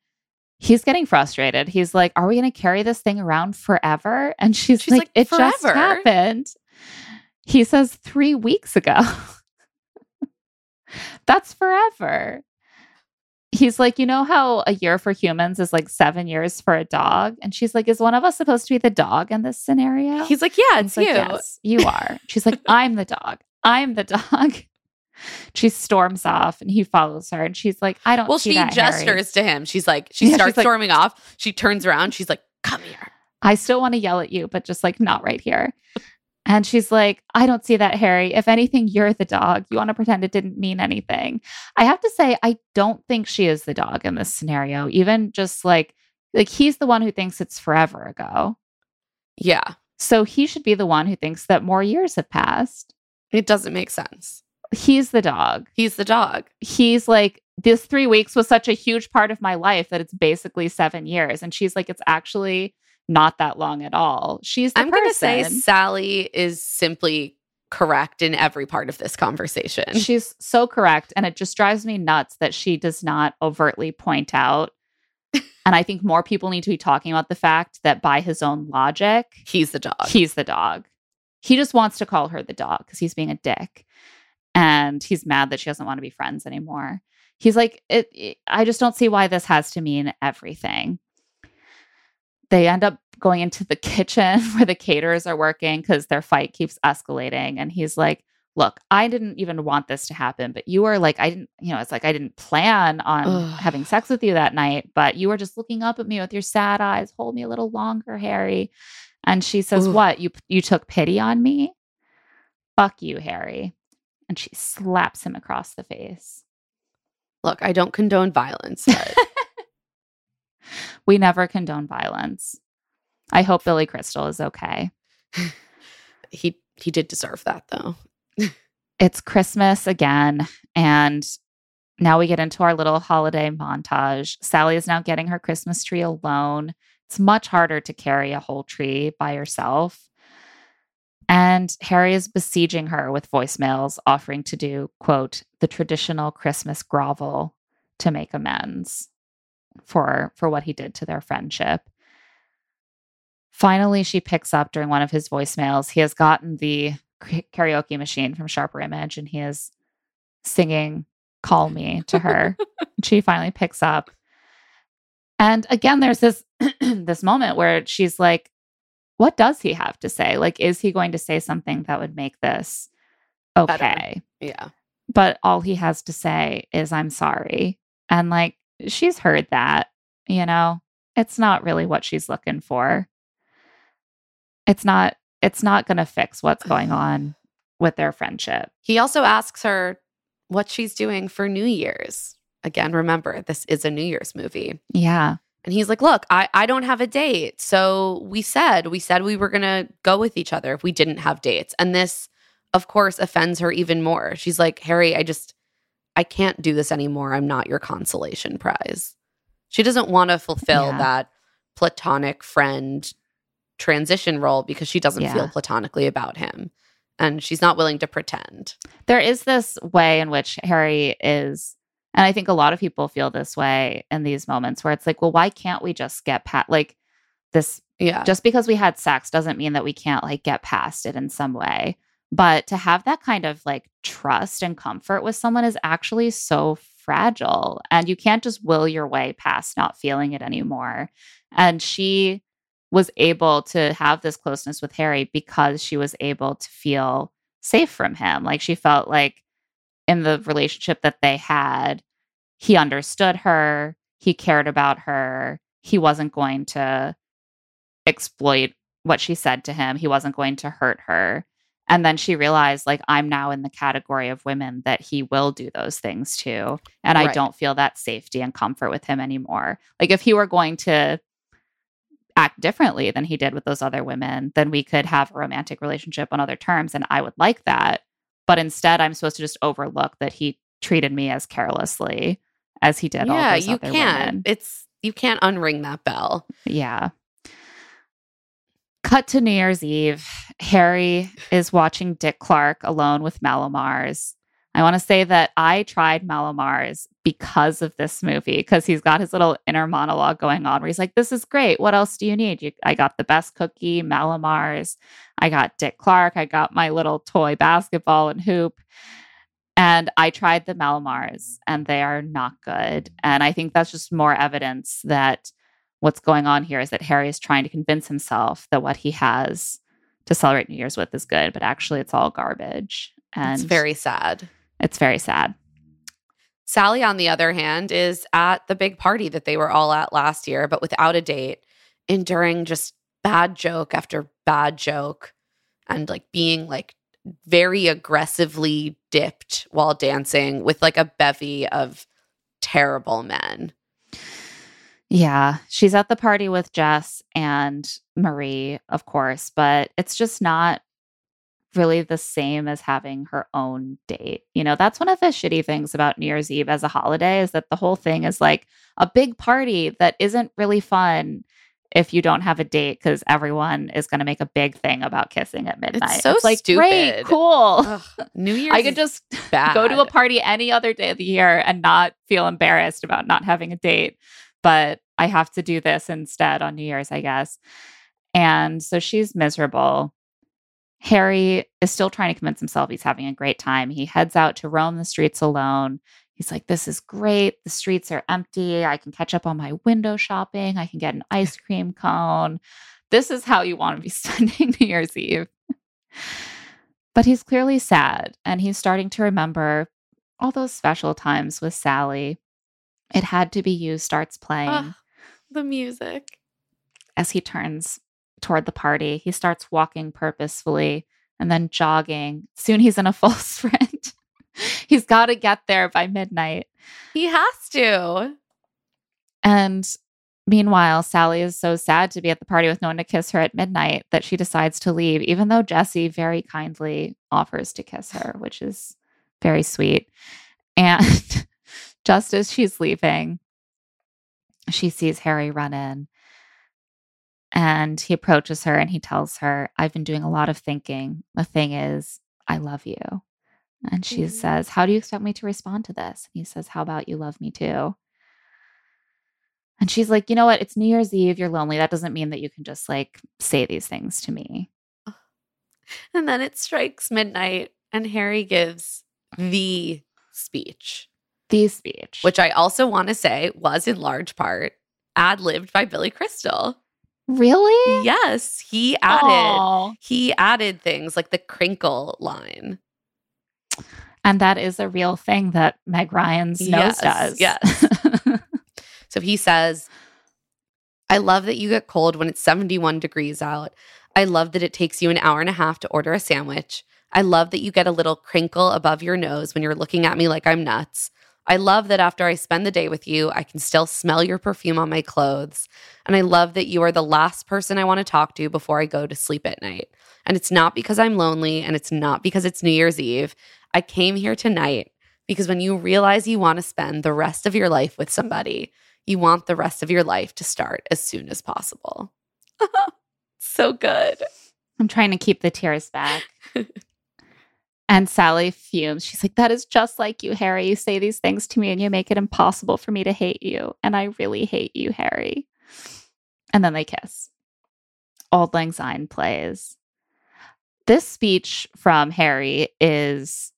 He's getting frustrated. He's like, "Are we going to carry this thing around forever?" And she's, She's like, like, "It just happened." He says 3 weeks ago. <laughs> That's forever. He's like, "You know how a year for humans is like 7 years for a dog?" And she's like, "Is one of us supposed to be the dog in this scenario?" He's like, yeah, it's you. like, Yes, you are. She's like, I'm the dog. I'm the dog. <laughs> She storms off and he follows her and she's like, I don't Well, she that, Harry. gestures to him. She's like, she <laughs> Yeah, starts like- storming off. She turns around. She's like, come here. I still want to yell at you, but just like not right here. And she's like, I don't see that, Harry. If anything, you're the dog. You want to pretend it didn't mean anything. I have to say, I don't think she is the dog in this scenario. Even just like, like he's the one who thinks it's forever ago. Yeah, So he should be the one who thinks that more years have passed. it doesn't make sense. He's the dog. He's the dog. he's like, this three weeks was such a huge part of my life that it's basically seven years. And she's like, it's actually not that long at all. She's the I'm going to say. Sally is simply correct in every part of this conversation. She's so correct. And it just drives me nuts that she does not overtly point out. <laughs> and I think more people need to be talking about the fact that by his own logic, He's the dog. he's the dog. He just wants to call her the dog because he's being a dick. And he's mad that she doesn't want to be friends anymore. He's like, it, it- I just don't see why this has to mean everything. They end up going into the kitchen <laughs> where the caterers are working because their fight keeps escalating. And he's like, Look, I didn't even want this to happen, but you were like, I didn't, you know, it's like I didn't plan on Ugh. having sex with you that night, but you were just looking up at me with your sad eyes. Hold me a little longer, Harry. And she says, Ooh. What? You you took pity on me? Fuck you, Harry. And she slaps him across the face. Look, I don't condone violence, but <laughs> We never condone violence. I hope Billy Crystal is okay. <laughs> he he did deserve that though. <laughs> It's Christmas again. And now we get into our little holiday montage. Sally is now getting her Christmas tree alone. It's much harder to carry a whole tree by yourself. And Harry is besieging her with voicemails offering to do, quote, the traditional Christmas grovel to make amends for for what he did to their friendship. Finally, she picks up during one of his voicemails. He has gotten the karaoke machine from Sharper Image and he is singing Call Me to her. <laughs> she finally picks up. And again, there's this <clears throat> this moment where she's like, what does he have to say? Like, is he going to say something that would make this Better. okay? Yeah. But all he has to say is, I'm sorry. And like, she's heard that, you know, it's not really what she's looking for. It's not, it's not going to fix what's going on with their friendship. He also asks her what she's doing for New Year's. Again, remember, this is a New Year's movie. Yeah. And he's like, Look, I, I don't have a date. So we said, we said we were going to go with each other if we didn't have dates. And this, of course, offends her even more. She's like, Harry, I just, I can't do this anymore. I'm not your consolation prize. She doesn't want to fulfill Yeah. that platonic friend transition role because she doesn't Yeah. feel platonically about him. And she's not willing to pretend. There is this way in which Harry is, and I think a lot of people feel this way in these moments where it's like, well, why can't we just get past, like, this Yeah. just because we had sex doesn't mean that we can't like get past it in some way but to have that kind of like trust and comfort with someone is actually so fragile and you can't just will your way past not feeling it anymore and she was able to have this closeness with Harry because she was able to feel safe from him like she felt like in the relationship that they had he understood her he cared about her he wasn't going to exploit what she said to him. He wasn't going to hurt her. And then she realized, like, I'm now in the category of women that he will do those things to. And I don't feel that safety and comfort with him anymore. Like, if he were going to act differently than he did with those other women, then we could have a romantic relationship on other terms. And I would like that. But instead, I'm supposed to just overlook that he treated me as carelessly as he did all yeah, those you other can't. women. It's you can't unring that bell. Yeah. Cut to New Year's Eve. Harry is watching Dick Clark alone with Mallomars. I want to say that I tried Mallomars because of this movie, because he's got his little inner monologue going on where he's like, This is great. What else do you need? You, I got the best cookie, Mallomars. I got Dick Clark. I got my little toy basketball and hoop. And I tried the Mallomars and they are not good. And I think that's just more evidence that what's going on here is that Harry is trying to convince himself that what he has to celebrate New Year's with is good, but actually it's all garbage. And it's very sad. it's very sad. Sally, on the other hand, is at the big party that they were all at last year, but without a date, enduring just bad joke after bad joke and like being like very aggressively dipped while dancing with like a bevy of terrible men. Yeah, she's at the party with Jess and Marie, of course, but it's just not really the same as having her own date. You know, that's one of the shitty things about New Year's Eve as a holiday is that the whole thing is like a big party that isn't really fun. if you don't have a date because everyone is going to make a big thing about kissing at midnight. It's so it's like, great, stupid. cool. Ugh, <laughs> New Year's. I could just bad. <laughs> go to a party any other day of the year and not feel embarrassed about not having a date. But I have to do this instead on New Year's, I guess. And so she's miserable. Harry is still trying to convince himself he's having a great time. He heads out to roam the streets alone. He's like, This is great. The streets are empty. I can catch up on my window shopping. I can get an ice cream cone. This is how you want to be <laughs> spending New Year's Eve. But he's clearly sad and he's starting to remember all those special times with Sally. It had to be you starts playing Ugh, the music. as he turns toward the party. He starts walking purposefully and then jogging. Soon he's in a full <laughs> sprint. he's got to get there by midnight. He has to. And meanwhile, Sally is so sad to be at the party with no one to kiss her at midnight that she decides to leave, even though Jesse very kindly offers to kiss her, which is very sweet. And <laughs> just as she's leaving, she sees Harry run in. And he approaches her and he tells her, I've been doing a lot of thinking. The thing is, I love you. And she Mhm. says, How do you expect me to respond to this? And he says, How about you love me too? And she's like, You know what? It's New Year's Eve. You're lonely. That doesn't mean that you can just like say these things to me. And then it strikes midnight, and Harry gives the speech, The speech. which I also want to say was in large part ad libbed by Billy Crystal. really? Yes, he added Aw. he added things like the crinkle line. And that is a real thing that Meg Ryan's nose Yes, does. yes. <laughs> So he says, I love that you get cold when it's 71 degrees out. I love that it takes you an hour and a half to order a sandwich. I love that you get a little crinkle above your nose when you're looking at me like I'm nuts. I love that after I spend the day with you, I can still smell your perfume on my clothes. And I love that you are the last person I want to talk to before I go to sleep at night. And it's not because I'm lonely and it's not because it's New Year's Eve. I came here tonight because when you realize you want to spend the rest of your life with somebody, you want the rest of your life to start as soon as possible. <laughs> so good. I'm trying to keep the tears back. <laughs> and Sally fumes. She's like, That is just like you, Harry. You say these things to me and you make it impossible for me to hate you. And I really hate you, Harry. And then they kiss. Auld Lang Syne plays. This speech from Harry is,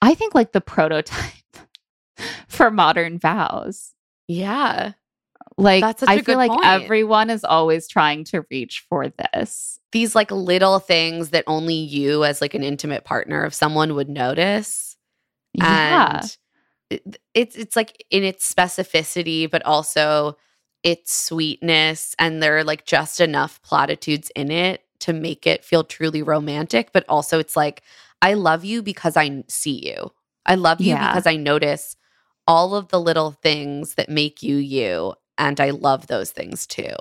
I think, like the prototype <laughs> for modern vows. Yeah. Like, That's such a I feel like point. everyone is always trying to reach for this. These like little things that only you as like an intimate partner of someone would notice. Yeah. And it- it's it's like in its specificity, but also its sweetness. And there are like just enough platitudes in it to make it feel truly romantic. But also it's like, I love you because I see you. I love you Yeah. because I notice all of the little things that make you you. And I love those things too.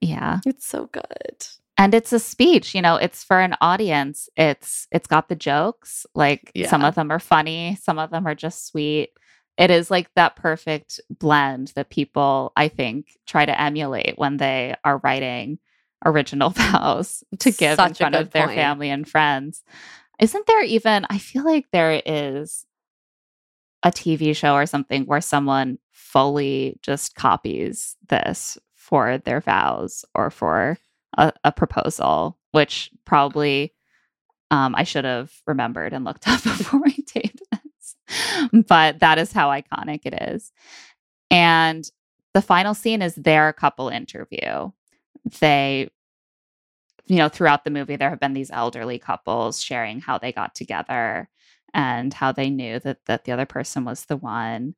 yeah. It's so good. and it's a speech you know it's for an audience it's it's got the jokes like some of them are funny some of them are just sweet it is like that perfect blend that people i think try to emulate when they are writing original <laughs> vows to give in Such a front of their point. family and friends isn't there even i feel like there is a tv show or something where someone fully just copies this for their vows or for a, a proposal, which probably um, I should have remembered and looked <laughs> up before I taped this. But that is how iconic it is. And the final scene is their couple interview. They, you know, throughout the movie, there have been these elderly couples sharing how they got together and how they knew that that the other person was the one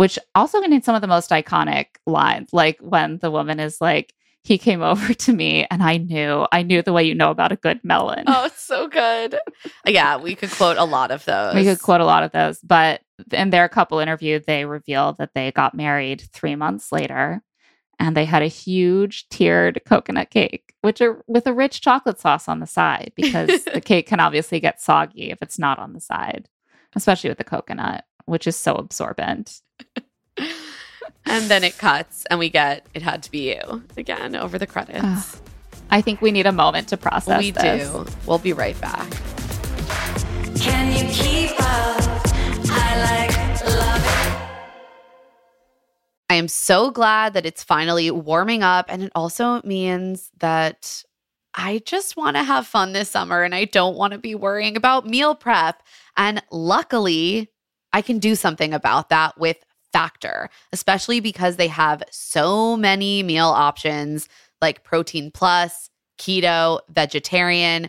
which also contains some of the most iconic lines like when the woman is like he came <laughs> over to me and i knew i knew the way you know about a good melon Oh, it's so good. <laughs> yeah, we could quote a lot of those. we could quote a lot of those but in their couple interview they revealed that they got married three months later and they had a huge tiered coconut cake which are with a rich chocolate sauce on the side because <laughs> the cake can obviously get soggy if it's not on the side especially with the coconut which is so absorbent And then it cuts, and we get "It Had to Be You" again over the credits. Ugh. I think we need a moment to process. we this. do. We'll be right back. Can you keep up? I like love it. I am so glad that it's finally warming up, and it also means that I just want to have fun this summer and I don't want to be worrying about meal prep. And luckily, I can do something about that with Factor, especially because they have so many meal options like protein plus, keto, vegetarian,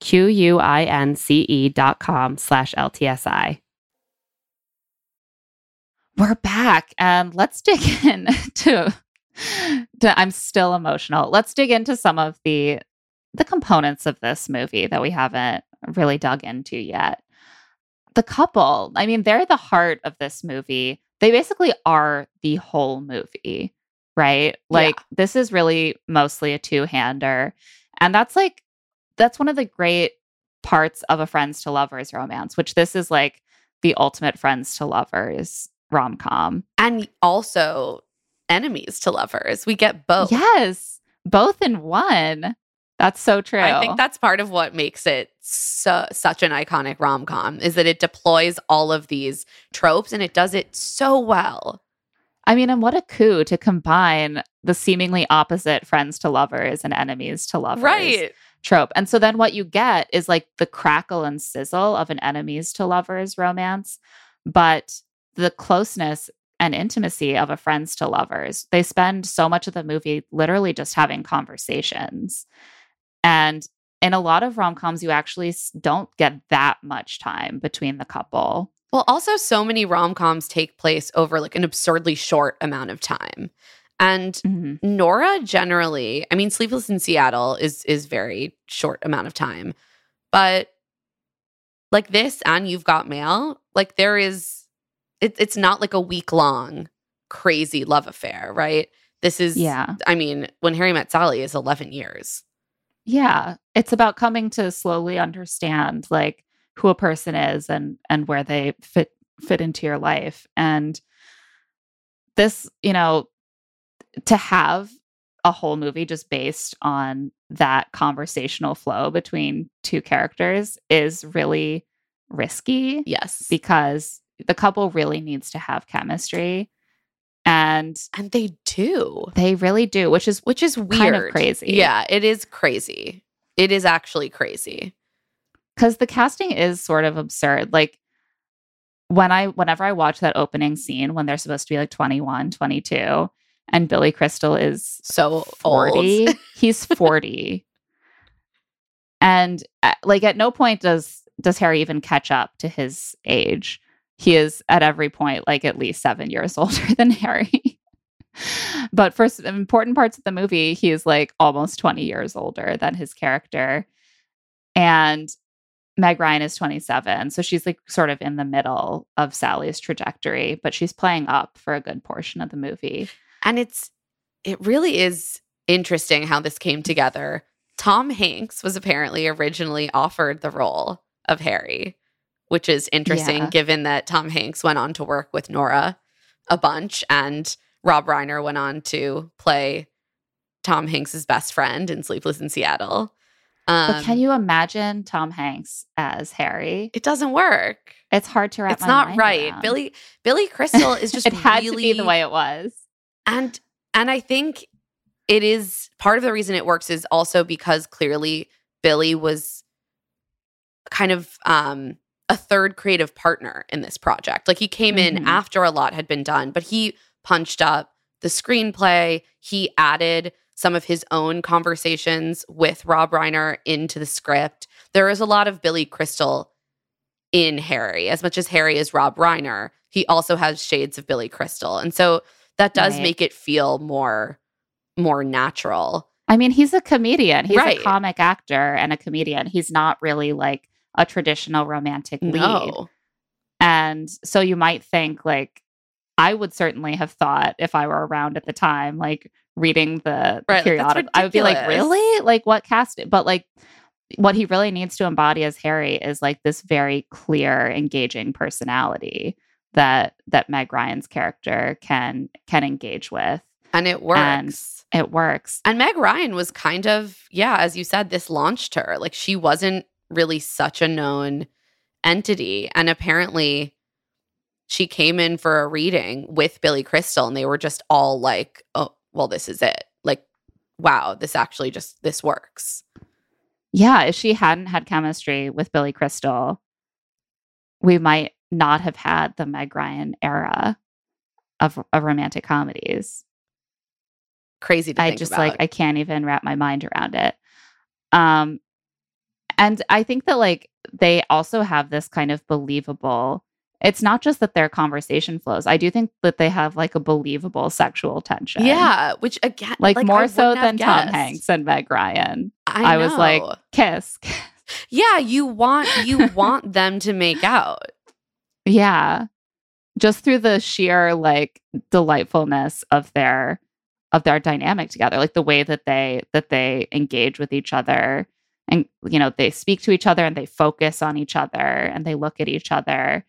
Q-U-I-N-C-E dot com slash LTSI. We're back and let's dig <laughs> in to, to I'm still emotional. Let's dig into some of the the components of this movie that we haven't really dug into yet. The couple, I mean, they're the heart of this movie. They basically are the whole movie, right? Like this is really mostly a two-hander. And that's like that's one of the great parts of a friends to lovers romance, which this is like the ultimate friends to lovers rom com. And also enemies to lovers. We get both. Yes, both in one. That's so true. I think that's part of what makes it so, such an iconic rom com is that it deploys all of these tropes and it does it so well. I mean, and what a coup to combine the seemingly opposite friends to lovers and enemies to lovers Right. Trope. And so then what you get is like the crackle and sizzle of an enemies to lovers romance, but the closeness and intimacy of a friends to lovers. They spend so much of the movie literally just having conversations. And in a lot of rom coms, you actually don't get that much time between the couple. Well, also, so many rom coms take place over like an absurdly short amount of time. And Mhm. Nora generally, I mean, Sleepless in Seattle is is very short amount of time, But like this and You've Got Mail, like there is, it, it's not like a week long crazy love affair, right? This is, Yeah. I mean, when Harry met Sally is 11 years. Yeah. It's about coming to slowly understand like who a person is and and where they fit fit into your life. And this, you know, to have a whole movie just based on that conversational flow between two characters is really risky Yes. because the couple really needs to have chemistry and and they do, they really do which is which is weird. Kind of crazy. Yeah, it is crazy. It is actually crazy. because the casting is sort of absurd like when i whenever i watch that opening scene when they're supposed to be like 21 22 and billy crystal is So 40 old. <laughs> he's 40 and uh, like at no point does does harry even catch up to his age. He is at every point like at least seven years <laughs> older than harry. But for some important parts of the movie he is like almost 20 years older than his character. And meg ryan is 27 so she's like sort of in the middle of sally's trajectory but she's playing up for a good portion of the movie And it's it really is interesting how this came together. Tom Hanks was apparently originally offered the role of Harry, which is interesting Yeah. given that Tom Hanks went on to work with Nora a bunch and Rob Reiner went on to play Tom Hanks's best friend in Sleepless in Seattle. Um, but can you imagine tom hanks as harry It doesn't work. it's hard to wrap It's not right. around. Billy Billy Crystal is <laughs> just it had really to be the way it was and and i think it is part of the reason it works is also because clearly billy was kind of um a third creative partner in this project. Like he came in Mhm. after a lot had been done but he punched up the screenplay. He added some of his own conversations with rob reiner into the script. There is a lot of billy crystal in harry. As much as harry is rob reiner he also has shades of billy crystal. And so that does Right. make it feel more more natural. I mean, he's a comedian. He's Right. a comic actor and a comedian. He's not really like a traditional romantic lead. No. And so you might think like I would certainly have thought if I were around at the time, like reading the, Right, periodical, I would be like, really? Like what cast? But like what he really needs to embody as Harry is like this very clear, engaging personality that that Meg Ryan's character can can engage with. And it works. And- It works. And Meg Ryan was kind of, yeah, as you said, this launched her. Like she wasn't really such a known entity. And apparently she came in for a reading with Billy Crystal and they were just all like, oh, well, this is it. Like, wow, this actually just this works. yeah, if she hadn't had chemistry with Billy Crystal, we might not have had the Meg Ryan era of, of romantic comedies. Crazy I just about. like I can't even wrap my mind around it. Um and I think that like they also have this kind of believable it's not just that their conversation flows. I do think that they have like a believable sexual tension. yeah, which again, Like, I more so wouldn't than Tom. Hanks and Meg Ryan. I, I was like. Kiss. yeah, you want you want them to make out. Yeah. Just through the sheer like delightfulness of their of their dynamic together, like the way that they that they engage with each other and you know, they speak to each other and they focus on each other and they look at each other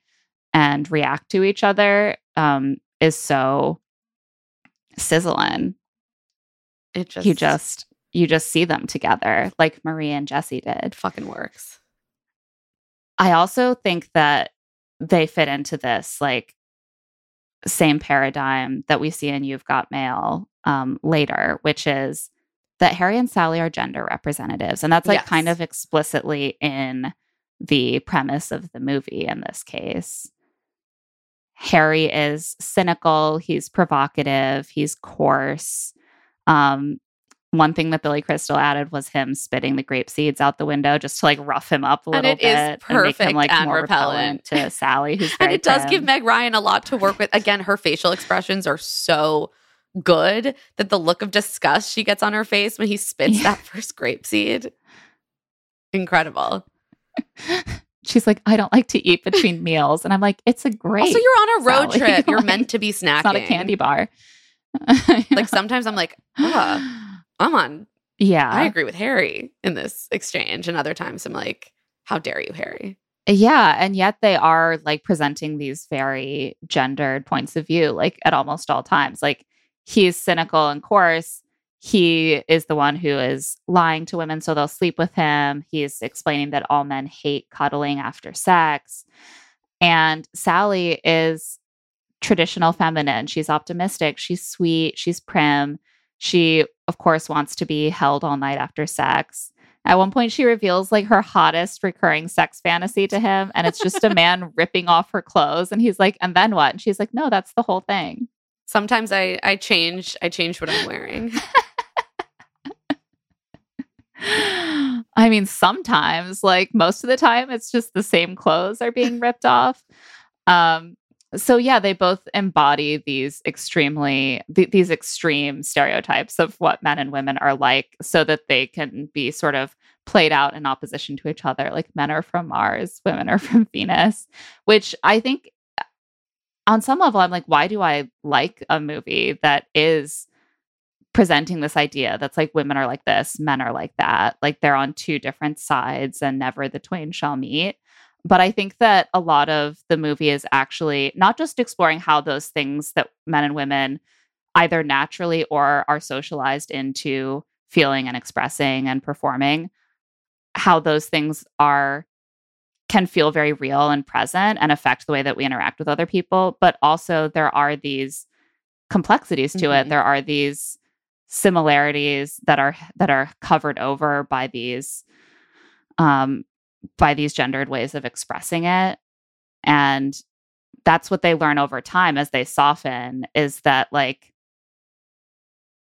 and react to each other um is so sizzling. It just you just you just see them together like Marie and Jesse did. fucking works. I also think that they fit into this like same paradigm that we see in You've Got Mail um, later, which is that Harry and Sally are gender representatives. And that's like kind of explicitly in the premise of the movie in this case. Harry is cynical, he's provocative, he's coarse. Um, one thing that Billy Crystal added was him spitting the grape seeds out the window just to like rough him up a And little it is bit and make perfect him like and more repellent. repellent to Sally, who's <laughs> And it does give. Meg Ryan a lot to work with. Again, her facial expressions are so good that the look of disgust she gets on her face when he spits Yeah. that first grape seed. Incredible. <laughs> She's like, I don't like to eat between <laughs> meals. And I'm like, it's a great. Also, you're on a road Sally. trip. You're Like, meant to be snacking. It's not a candy bar. Like sometimes I'm like, I'm <gasps> on. yeah. I agree with Harry in this exchange, and other times I'm like, how dare you, Harry? Yeah, and yet they are like presenting these very gendered points of view, like at almost all times. Like he's cynical and coarse. He is the one who is lying to women so they'll sleep with him. He's explaining that all men hate cuddling after sex. And Sally is traditional feminine. She's optimistic. She's sweet. She's prim. She, of course, wants to be held all night after sex. At one point, she reveals like her hottest recurring sex fantasy to him, and it's just a man <laughs> ripping off her clothes. And he's like, "And then what?" And she's like, "No, that's the whole thing." Sometimes I I change I change what I'm wearing. <laughs> I mean, sometimes, like most of the time, it's just the same clothes are being ripped off. Um, so yeah, they both embody these extremely th- these extreme stereotypes of what men and women are like, so that they can be sort of played out in opposition to each other. Like men are from Mars, women are <laughs> from Venus, which I think uh, on some level, I'm like, why do I like a movie that is presenting this idea that's like women are like this, men are like that, like they're on two different sides and never the twain shall meet. But I think that a lot of the movie is actually not just exploring how those things that men and women either naturally or are socialized into feeling and expressing and performing, how those things are can feel very real and present and affect the way that we interact with other people. But also, there are these complexities to it. Mhm. There are these similarities that are that are covered over by these um by these gendered ways of expressing it and that's what they learn over time as they soften is that like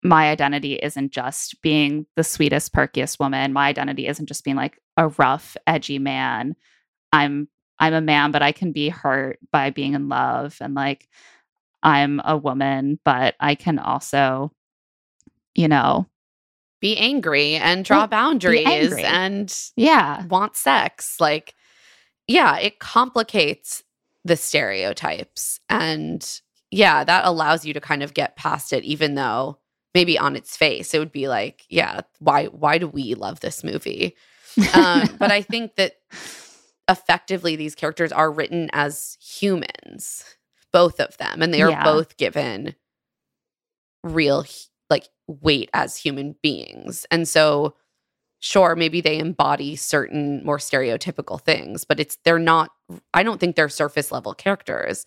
my identity isn't just being the sweetest perkiest woman. My identity isn't just being like a rough edgy man. I'm i'm a man but i can be hurt by being in love and like i'm a woman but i can also you know Be angry and draw Well, boundaries and yeah want sex. Like, yeah, it complicates the stereotypes. And yeah, that allows you to kind of get past it, even though maybe on its face it would be like, yeah, why why do we love this movie? Um, <laughs> but I think that effectively these characters are written as humans, both of them, and they are Yeah. both given real weight as human beings. And so sure maybe they embody certain more stereotypical things, but it's they're not I don't think they're surface level characters.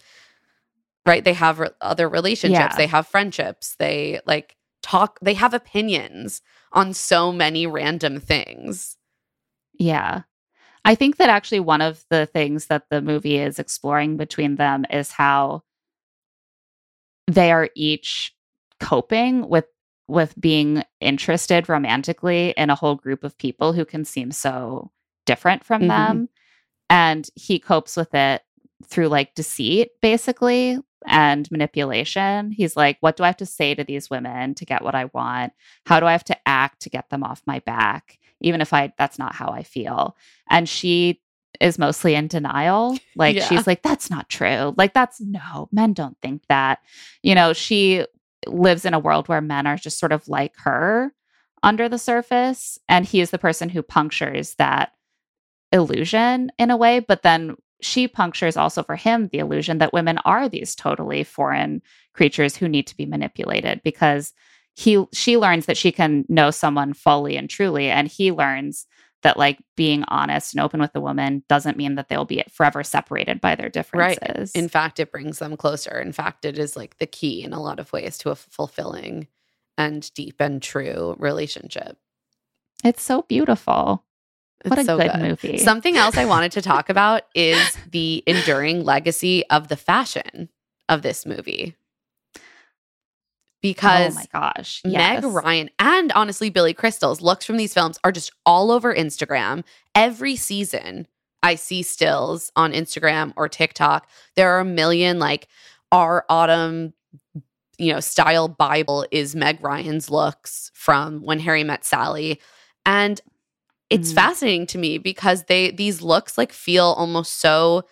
Right? They have re- other relationships, Yeah. they have friendships, they like talk they have opinions on so many random things. Yeah. I think that actually one of the things that the movie is exploring between them is how they are each coping with with being interested romantically in a whole group of people who can seem so different from Mhm. them and he copes with it through like deceit basically and manipulation. He's like what do i have to say to these women to get what i want? How do i have to act to get them off my back even if i that's not how i feel? And she is mostly in denial. <laughs> Like Yeah. she's like that's not true. Like that's no men don't think that. You know she lives in a world where men are just sort of like her under the surface and he is the person who punctures that illusion in a way but then she punctures also for him the illusion that women are these totally foreign creatures who need to be manipulated because he she learns that she can know someone fully and truly and he learns that like being honest and open with a woman doesn't mean that they'll be forever separated by their Right. differences In fact, it brings them closer. In fact, it is like the key in a lot of ways to a fulfilling and deep and true relationship. it's so beautiful what a It's so good, movie Something else I wanted to talk <laughs> about is the enduring legacy of the fashion of this movie. Because oh my gosh Meg. Ryan and honestly Billy Crystal's looks from these films are just all over Instagram. Every season, I see stills on Instagram or TikTok. There are a million like our autumn, you know, style Bible is Meg Ryan's looks from when Harry met Sally. And it's Mhm. fascinating to me because they these looks like feel almost so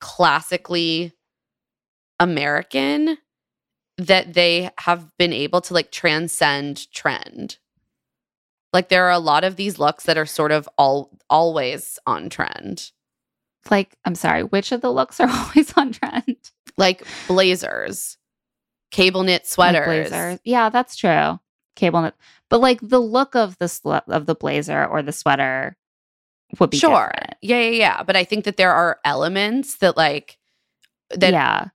classically American that they have been able to like transcend trend. Like there are a lot of these looks that are sort of all always on trend. Like, I'm sorry, which of the looks are <laughs> always on trend? Like blazers, cable knit Like sweaters. blazers. Yeah, that's true. Cable knit. But like the look of the sl- of the blazer or the sweater would be sure. different. Yeah, yeah, yeah. But I think that there are elements that like that yeah.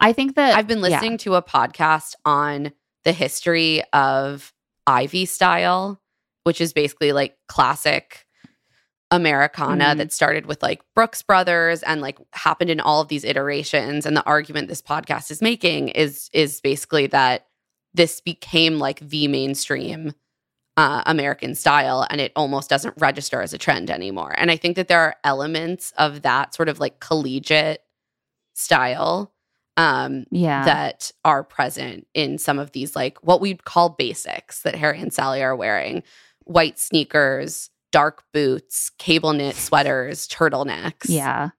I think that I've been yeah. listening to a podcast on the history of Ivy style, which is basically like classic Americana Mhm. that started with like Brooks Brothers and like happened in all of these iterations. And the argument this podcast is making is is basically that this became like the mainstream uh, American style, and it almost doesn't register as a trend anymore. And I think that there are elements of that sort of like collegiate style um, Yeah. that are present in some of these like what we'd call basics that Harry and Sally are wearing white sneakers, dark boots, cable knit sweaters, turtlenecks, yeah.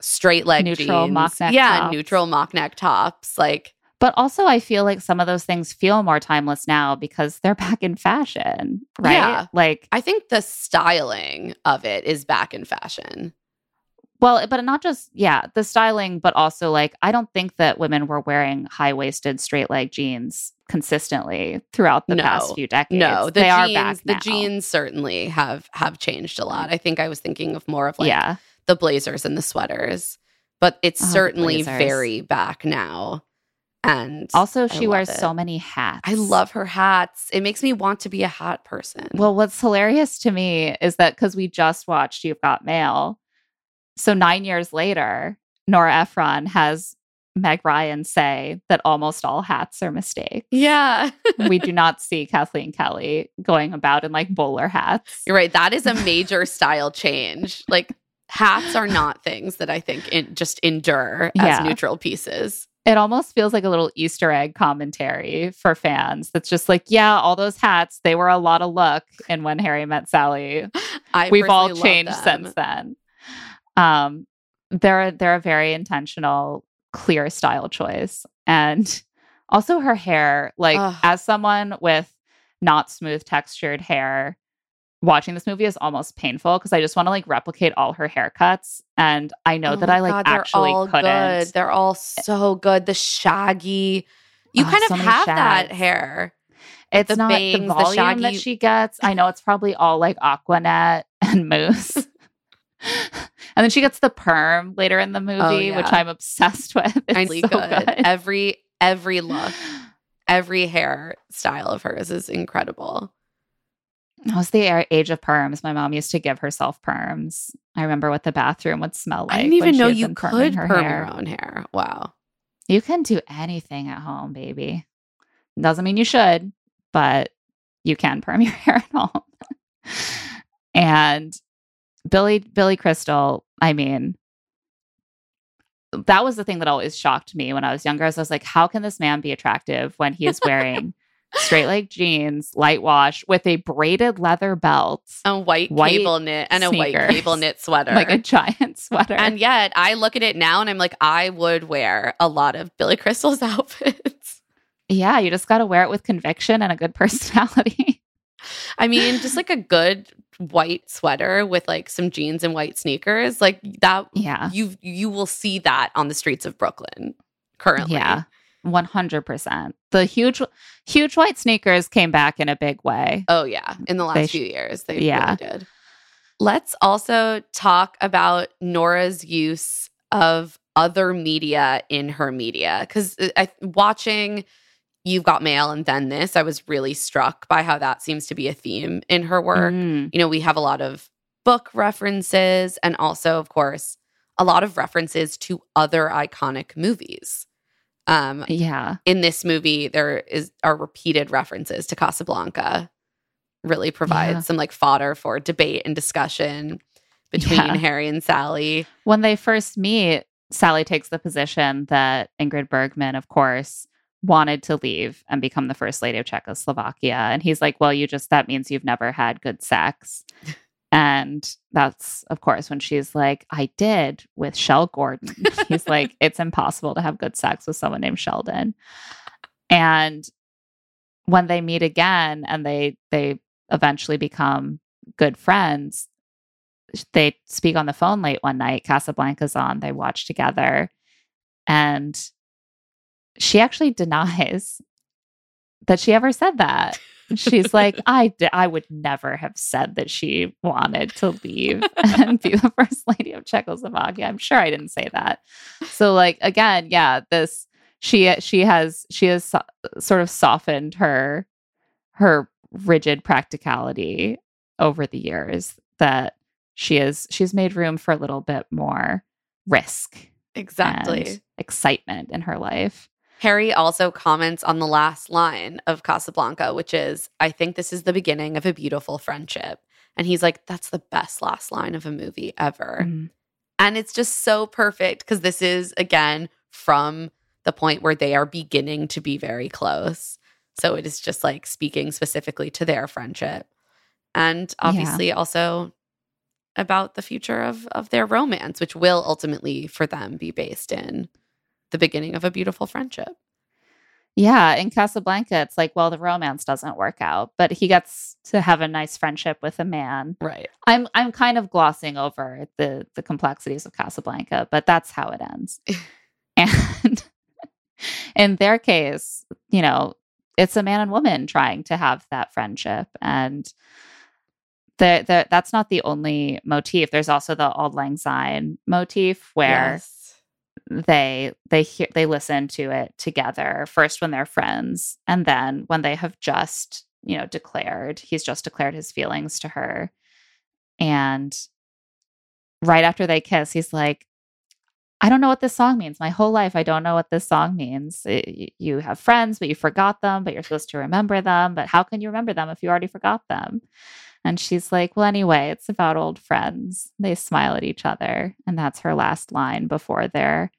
straight leg Neutral jeans. mock neck yeah, tops. neutral mock neck tops. Like, But also, I feel like some of those things feel more timeless now because they're back in fashion, right? Yeah. Like, I think the styling of it is back in fashion. Well, but not just, yeah, the styling, but also like, I don't think that women were wearing high waisted straight leg jeans consistently throughout the No. past few decades. No, the they are jeans, back the now. jeans certainly have have changed a lot. Mm. I think I was thinking of more of like yeah. the blazers and the sweaters, but it's Oh, certainly very back now. And Also, she wears it. so many hats. I love her hats. It makes me want to be a hat person. Well, what's hilarious to me is that because we just watched You've Got Mail, so nine years later, Nora Ephron has Meg Ryan say that almost all hats are mistakes. yeah, <laughs> we do not see Kathleen Kelly going about in like bowler hats. you're right. That is a major style change. Like hats are not things that I think in, just endure as Yeah. neutral pieces. It almost feels like a little Easter egg commentary for fans. That's just like, yeah, all those hats, they were a lot of look. And when Harry met Sally, I we've all changed them. since then. Um, they're they're a very intentional, clear style choice, and also her hair. Like Ugh. as someone with not smooth textured hair, watching this movie is almost painful because I just want to like replicate all her haircuts, and I know Oh that I like God, they're actually all couldn't. Good. They're all so good. The shaggy. You Oh, kind of so many have that hair. It's the not bangs, the the volume that she gets. I know it's probably all like Aqua Net <laughs> and Mousse. <laughs> and then she gets the perm later in the oh, movie, which Oh, yeah. I'm obsessed with. <laughs> It's Really so good. good. Every every look, <gasps> every hair style of hers is incredible. It was the age of perms. My mom used to give herself perms. I remember what the bathroom would smell like. I didn't even know you could perm hair. your own hair. Wow. You can do anything at home, baby. Doesn't mean you should, but you can perm <laughs> your hair at home. and Billy Billy Crystal, I mean, that was the thing that always shocked me when I was younger. Is I was like, how can this man be attractive when he is wearing <laughs> straight leg jeans, light wash, with a braided leather belt, A white, White cable knit and a white cable knit sweater. <laughs> like a giant <laughs> sweater? and yet I look at it now and I'm like, I would wear a lot of Billy Crystal's outfits. yeah, you just got to wear it with conviction and a good personality. I mean, just like a good white sweater with like some jeans and white sneakers, like that yeah. you you will see that on the streets of Brooklyn currently. Yeah. 100%. The huge huge white sneakers came back in a big way. Oh yeah, in the last They few years they yeah. really did. Let's also talk about Nora's use of other media in her media because uh, I watching You've Got Mail and then this, I was really struck by how that seems to be a theme in her work. Mm, You know, we have a lot of book references and also, of course, a lot of references to other iconic movies. Um, yeah. in this movie there is are repeated references to Casablanca really provides Yeah. some like fodder for debate and discussion between Yeah. Harry and Sally. When they first meet, Sally takes the position that Ingrid Bergman, of course, wanted to leave and become the first lady of Czechoslovakia. And he's like, Well, you just, that means you've never had good sex. <laughs> And that's, of course, when she's like, I did with Shel Gordon. <laughs> He's like, it's impossible to have good sex with someone named Sheldon. And when they meet again and they they eventually become good friends, they speak on the phone late one night. Casablanca's on, they watch together. And she actually denies that she ever said that. She's like, <laughs> I, d- I would never have said that she wanted to leave <laughs> and be the first lady of Czechoslovakia. I'm sure I didn't say that. So, like, again, yeah, this she she has she has so- sort of softened her her rigid practicality over the years that she is she's made room for a little bit more risk Exactly. excitement in her life. Harry also comments on the last line of Casablanca, which is, I think this is the beginning of a beautiful friendship. And he's like, that's the best last line of a movie ever. Mhm. And it's just so perfect because this is, again, from the point where they are beginning to be very close. So it is just like speaking specifically to their friendship. And obviously also about the future of of their romance, which will ultimately for them be based in the beginning of a beautiful friendship. Yeah, in Casablanca, it's like, well, the romance doesn't work out, but he gets to have a nice friendship with a man. Right. I'm I'm kind of glossing over the the complexities of Casablanca, but that's how it ends. <laughs> and <laughs> in their case, you know, it's a man and woman trying to have that friendship, and the, the that's not the only motif. There's also the Auld Lang Syne motif where Yes. They they hear they listen to it together first when they're friends and then when they have just you know declared he's just declared his feelings to her and right after they kiss he's like i don't know what this song means. My whole life i don't know what this song means. It- you have friends but you forgot them but you're supposed to remember them but how can you remember them if you already forgot them and she's like, Well, anyway, it's about old friends. They smile at each other. And that's her last line before their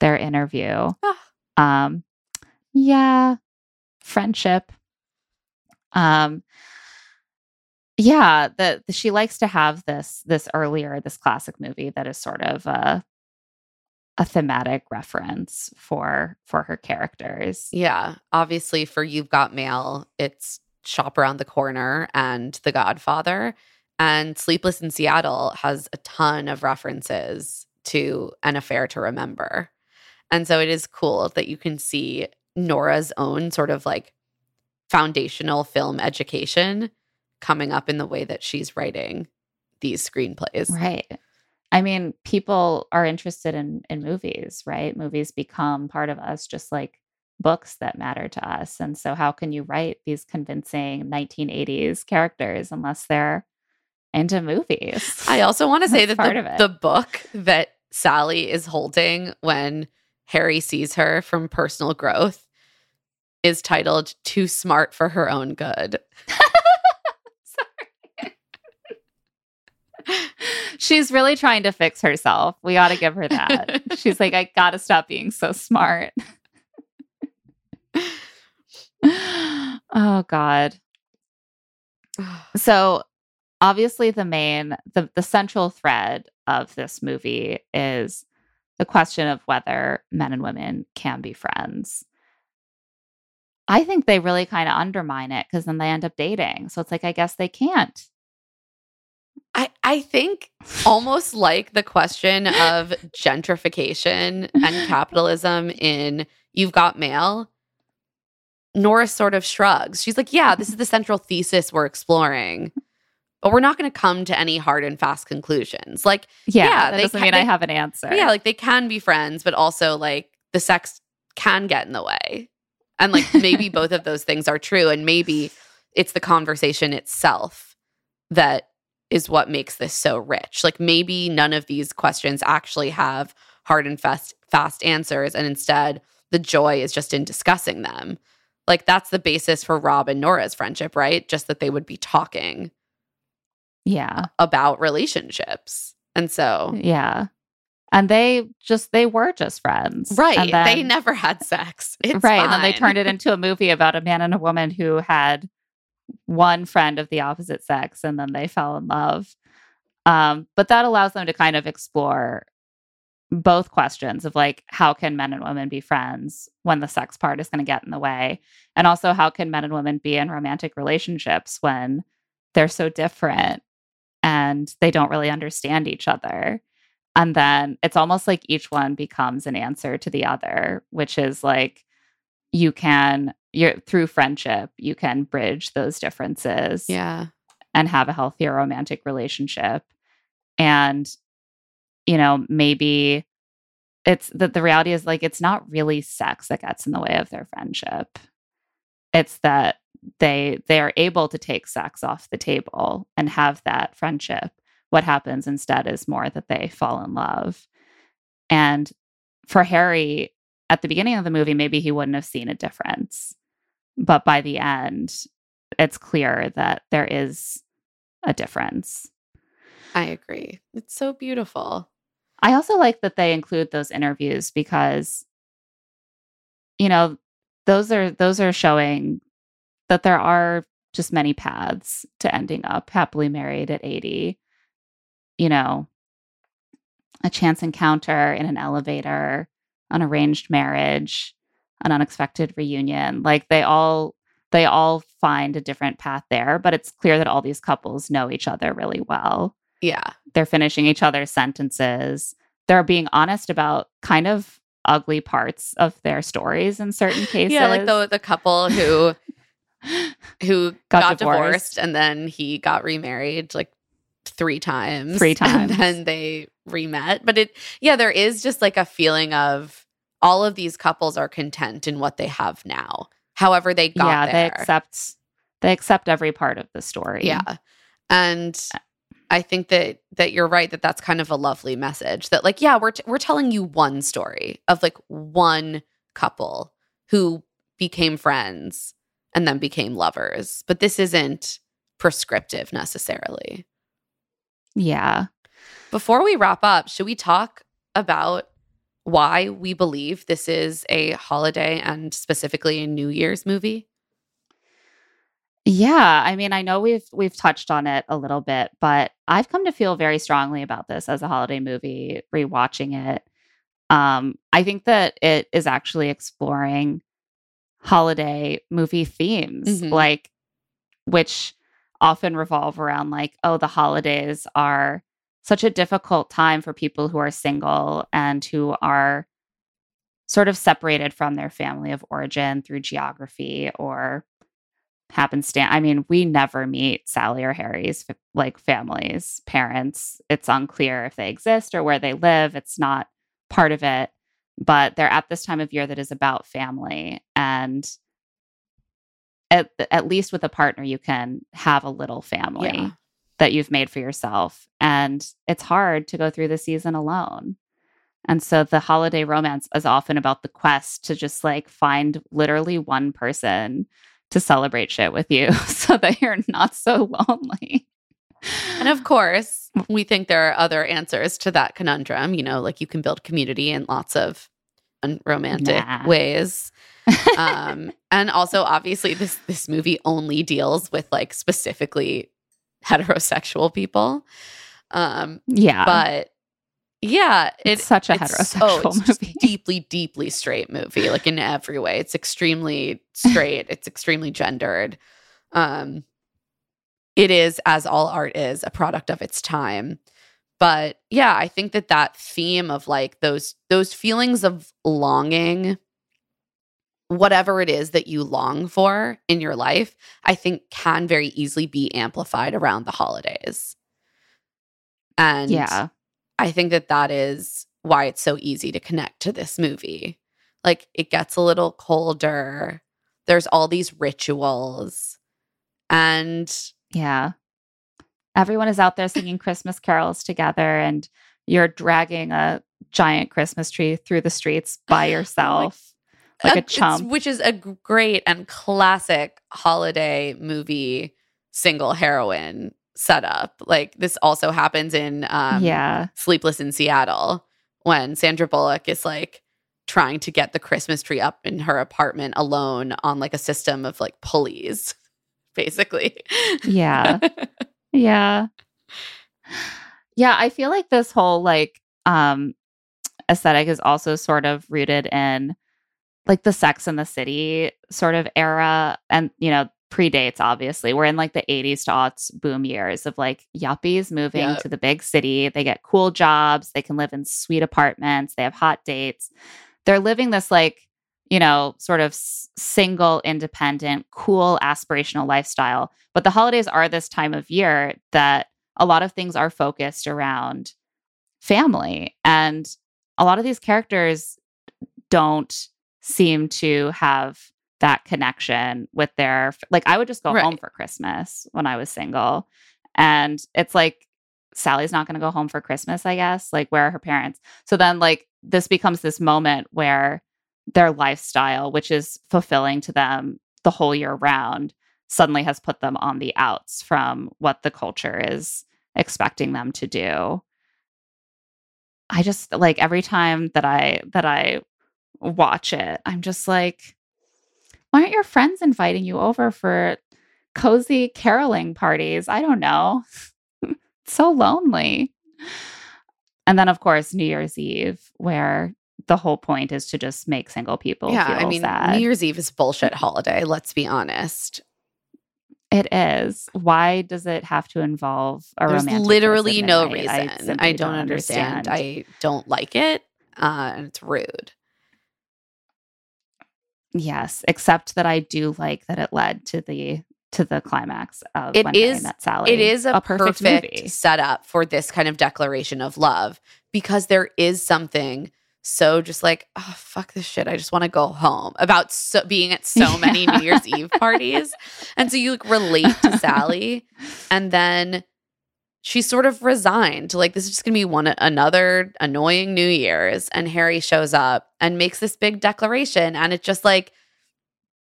their interview. Ah. Um yeah, friendship. Um yeah, the, the she likes to have this this earlier, this classic movie that is sort of a a thematic reference for for her characters. Yeah. Obviously, for You've Got Mail, it's Shop Around the Corner and The Godfather. And Sleepless in Seattle has a ton of references to An Affair to Remember. And so it is cool that you can see Nora's own sort of like foundational film education coming up in the way that she's writing these screenplays. Right. I mean, people are interested in in movies, right? Movies become part of us just like books that matter to us. And so how can you write these convincing 1980s characters unless they're into movies? I also want <laughs> to say that part the, of it. the book that Sally is holding when Harry sees her from personal growth is titled Too Smart for Her Own Good. <laughs> She's really trying to fix herself. We got to give her that. She's like, I got to stop being so smart. Oh, God. So obviously the main the the central thread of this movie is the question of whether men and women can be friends. I think they really kind of undermine it because then they end up dating. So it's like I guess they can't. I, I think almost like the question of <laughs> gentrification and <laughs> capitalism in You've Got Mail, Nora sort of shrugs. She's like, Yeah, this is the <laughs> central thesis we're exploring, but we're not going to come to any hard and fast conclusions. Like, Yeah, Yeah, that they doesn't ca- mean they- I have an answer. Yeah, like they can be friends, but also like the sex can get in the way. And like maybe <laughs> both of those things are true. And maybe it's the conversation itself that is what makes this so rich. Like maybe none of these questions actually have hard and fast fast answers. And instead the joy is just in discussing them. Like that's the basis for Rob and Nora's friendship, right? Just that they would be talking yeah, about relationships. And so yeah. And they just they were just friends, Right. And they never had sex. <laughs> It's right, and then they turned it into a movie about a man and a woman who had one friend of the opposite sex and then they fell in love. Um, but that allows them to kind of explore both questions of like how can men and women be friends when the sex part is going to get in the way? And also how can men and women be in romantic relationships when they're so different and they don't really understand each other? And then it's almost like each one becomes an answer to the other which is like you can you're through friendship you can bridge those differences Yeah. and have a healthier romantic relationship. And you know maybe it's that the reality is like it's not really sex that gets in the way of their friendship it's that they they are able to take sex off the table and have that friendship what happens instead is more that they fall in love and for harry at the beginning of the movie maybe he wouldn't have seen a difference but by the end it's clear that there is a difference I agree. It's so beautiful. I also like that they include those interviews because you know, those are those are showing that there are just many paths to ending up happily married at 80. You know, a chance encounter in an elevator, an arranged marriage, an unexpected reunion. Like they all they all find a different path there, but it's clear that all these couples know each other really well Yeah. they're finishing each other's sentences. They're being honest about kind of ugly parts of their stories in certain cases. <laughs> Yeah, like the the couple who <laughs> who Got got, divorced. divorced. and then he got remarried like three times. Three times. <laughs> And then they remet. But it yeah, there is just like a feeling of all of these couples are content in what they have now. However they got yeah, there. they accept they accept every part of the story. Yeah. And I think that that you're right that that's kind of a lovely message that like yeah, we're t- we're telling you one story of like one couple who became friends and then became lovers, but this isn't prescriptive necessarily. Yeah. Before we wrap up, should we talk about why we believe this is a holiday and specifically a New Year's movie? Yeah, I mean, I know we've we've touched on it a little bit, but I've come to feel very strongly about this as a holiday movie rewatching it. Um I think that it is actually exploring holiday movie themes Mhm. like which often revolve around like oh the holidays are such a difficult time for people who are single and who are sort of separated from their family of origin through geography or happenstance. I mean, we never meet Sally or Harry's like families, parents. It's unclear if they exist or where they live. It's not part of it, but they're at this time of year that is about family and at, at least with a partner you can have a little family Yeah. that you've made for yourself and it's hard to go through the season alone and so the holiday romance is often about the quest to just like find literally one person to celebrate shit with you <laughs> so that you're not so lonely. And of course, we think there are other answers to that conundrum. You know, like you can build community in lots of unromantic Nah. ways. <laughs> Um, and also, obviously, this this movie only deals with like specifically heterosexual people. Um, yeah. but yeah, it's it, such a it's- heterosexual oh, it's movie. <laughs> deeply, deeply straight movie, like in every way. It's extremely straight. it's extremely gendered. Um, it is, as all art is, a product of its time. But yeah, I think that that theme of like those those feelings of longing, whatever it is that you long for in your life, I think can very easily be amplified around the holidays. And yeah. I think that that is why it's so easy to connect to this movie. Like it gets a little colder. There's all these rituals. And Yeah. Everyone is out there singing Christmas carols together, and you're dragging a giant Christmas tree through the streets by <laughs> yourself, like a it's- chump. which is a great and classic holiday movie single heroine setup. Like this also happens in um, yeah. Sleepless in Seattle when Sandra Bullock is like trying to get the Christmas tree up in her apartment alone on like a system of like pulleys <laughs> basically. Yeah. <laughs> yeah. Yeah, I feel like this whole like um aesthetic is also sort of rooted in like the sex and the city sort of era and you know predates obviously. We're in like the 80s to aughts boom years of like yuppies moving Yep. to the big city. They get cool jobs. They can live in sweet apartments. They have hot dates. They're living this like you know sort of s- single independent cool aspirational lifestyle. But the holidays are this time of year that a lot of things are focused around family. And a lot of these characters don't seem to have that connection with their like I would just go home for Christmas when I was single and it's like Sally's not going to go home for Christmas I guess like where are her parents? So then like this becomes this moment where their lifestyle which is fulfilling to them the whole year round suddenly has put them on the outs from what the culture is expecting them to do. I just like every time that I that I watch it, I'm just like, why aren't your friends inviting you over for cozy caroling parties? I don't know. <laughs> It's so lonely. And then of course New Year's Eve, where the whole point is to just make single people yeah, feel I mean, sad. New Year's Eve is a bullshit holiday. Let's be honest. it is. Why does it have to involve a There's romantic literally no reason. I, simply don't understand. I don't like it, uh, and it's rude. Yes, except that I do like that it led to the to the climax of It is- met Sally. It is a, perfect, movie. setup for this kind of declaration of love because there is something so just like, oh, fuck this shit. I just want to go home about so, being at so many New Year's Eve <laughs> parties. And so you like relate to <laughs> Sally. And then she's sort of resigned like, this is just going to be one another annoying New Year's. And Harry shows up and makes this big declaration. And it's just like,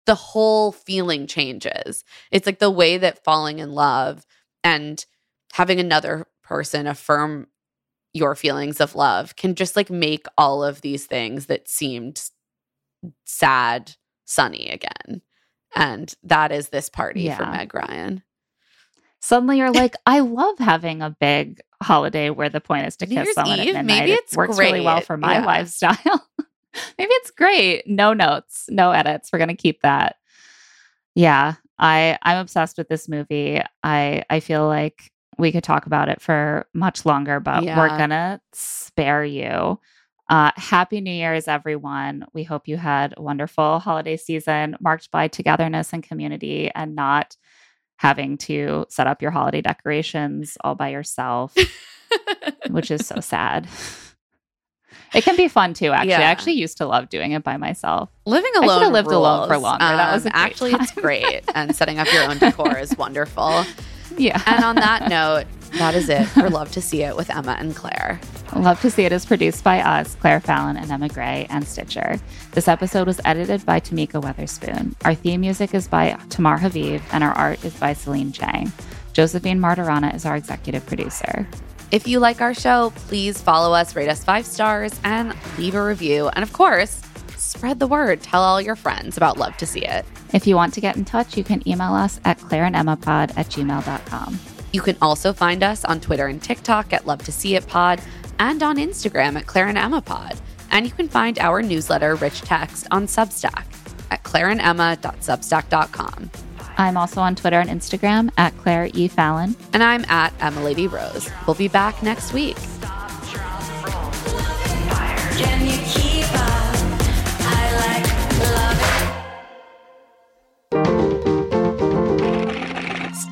the whole feeling changes. It's like the way that falling in love and having another person affirm your feelings of love can just like make all of these things that seemed sad sunny again. And that is this party for Meg Ryan. Suddenly you're like, I love having a big holiday where the point is to kiss Year's someone Eve, at midnight. maybe It it's works really well for my Yeah. lifestyle. <laughs> maybe it's great. No notes, no edits. We're gonna keep that. Yeah, I I'm obsessed with this movie. I I feel like we could talk about it for much longer, but we're gonna spare you. Uh, happy New Year's, everyone. We hope you had a wonderful holiday season marked by togetherness and community and not having to set up your holiday decorations all by yourself, which is so <laughs> sad. It can be fun too, actually. Yeah. I actually used to love doing it by myself. Living I alone. should've lived alone for rules. longer. That was um, great actually it's great. And setting up your own decor is wonderful. <laughs> Yeah. And on that <laughs> note, that is it for Love to See It with Emma and Claire. Love to See It is produced by us, Claire Fallon and Emma Gray, and Stitcher. This episode was edited by Tamika Weatherspoon. Our theme music is by Tamar Haviv, and our art is by Celine Chang. Josephine Martirana is our executive producer. If you like our show, please follow us, rate us five stars, and leave a review. And of course, spread the word. Tell all your friends about Love to See It. If you want to get in touch, you can email us at claireandemmapod at gmail.com. You can also find us on Twitter and TikTok at Love to See It Pod and on Instagram at Claire and Emma Pod. And you can find our newsletter, Rich Text, on Substack at claireandemma.substack.com. I'm also on Twitter and Instagram at Claire E. Fallon. And I'm at Emma Lady Rose. We'll be back next week.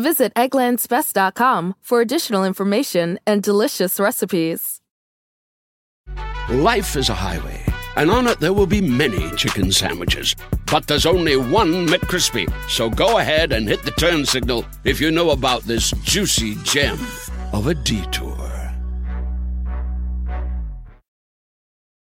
Visit egglandsbest.com for additional information and delicious recipes. Life is a highway, and on it there will be many chicken sandwiches. But there's only one McCrispy, so go ahead and hit the turn signal if you know about this juicy gem of a detour.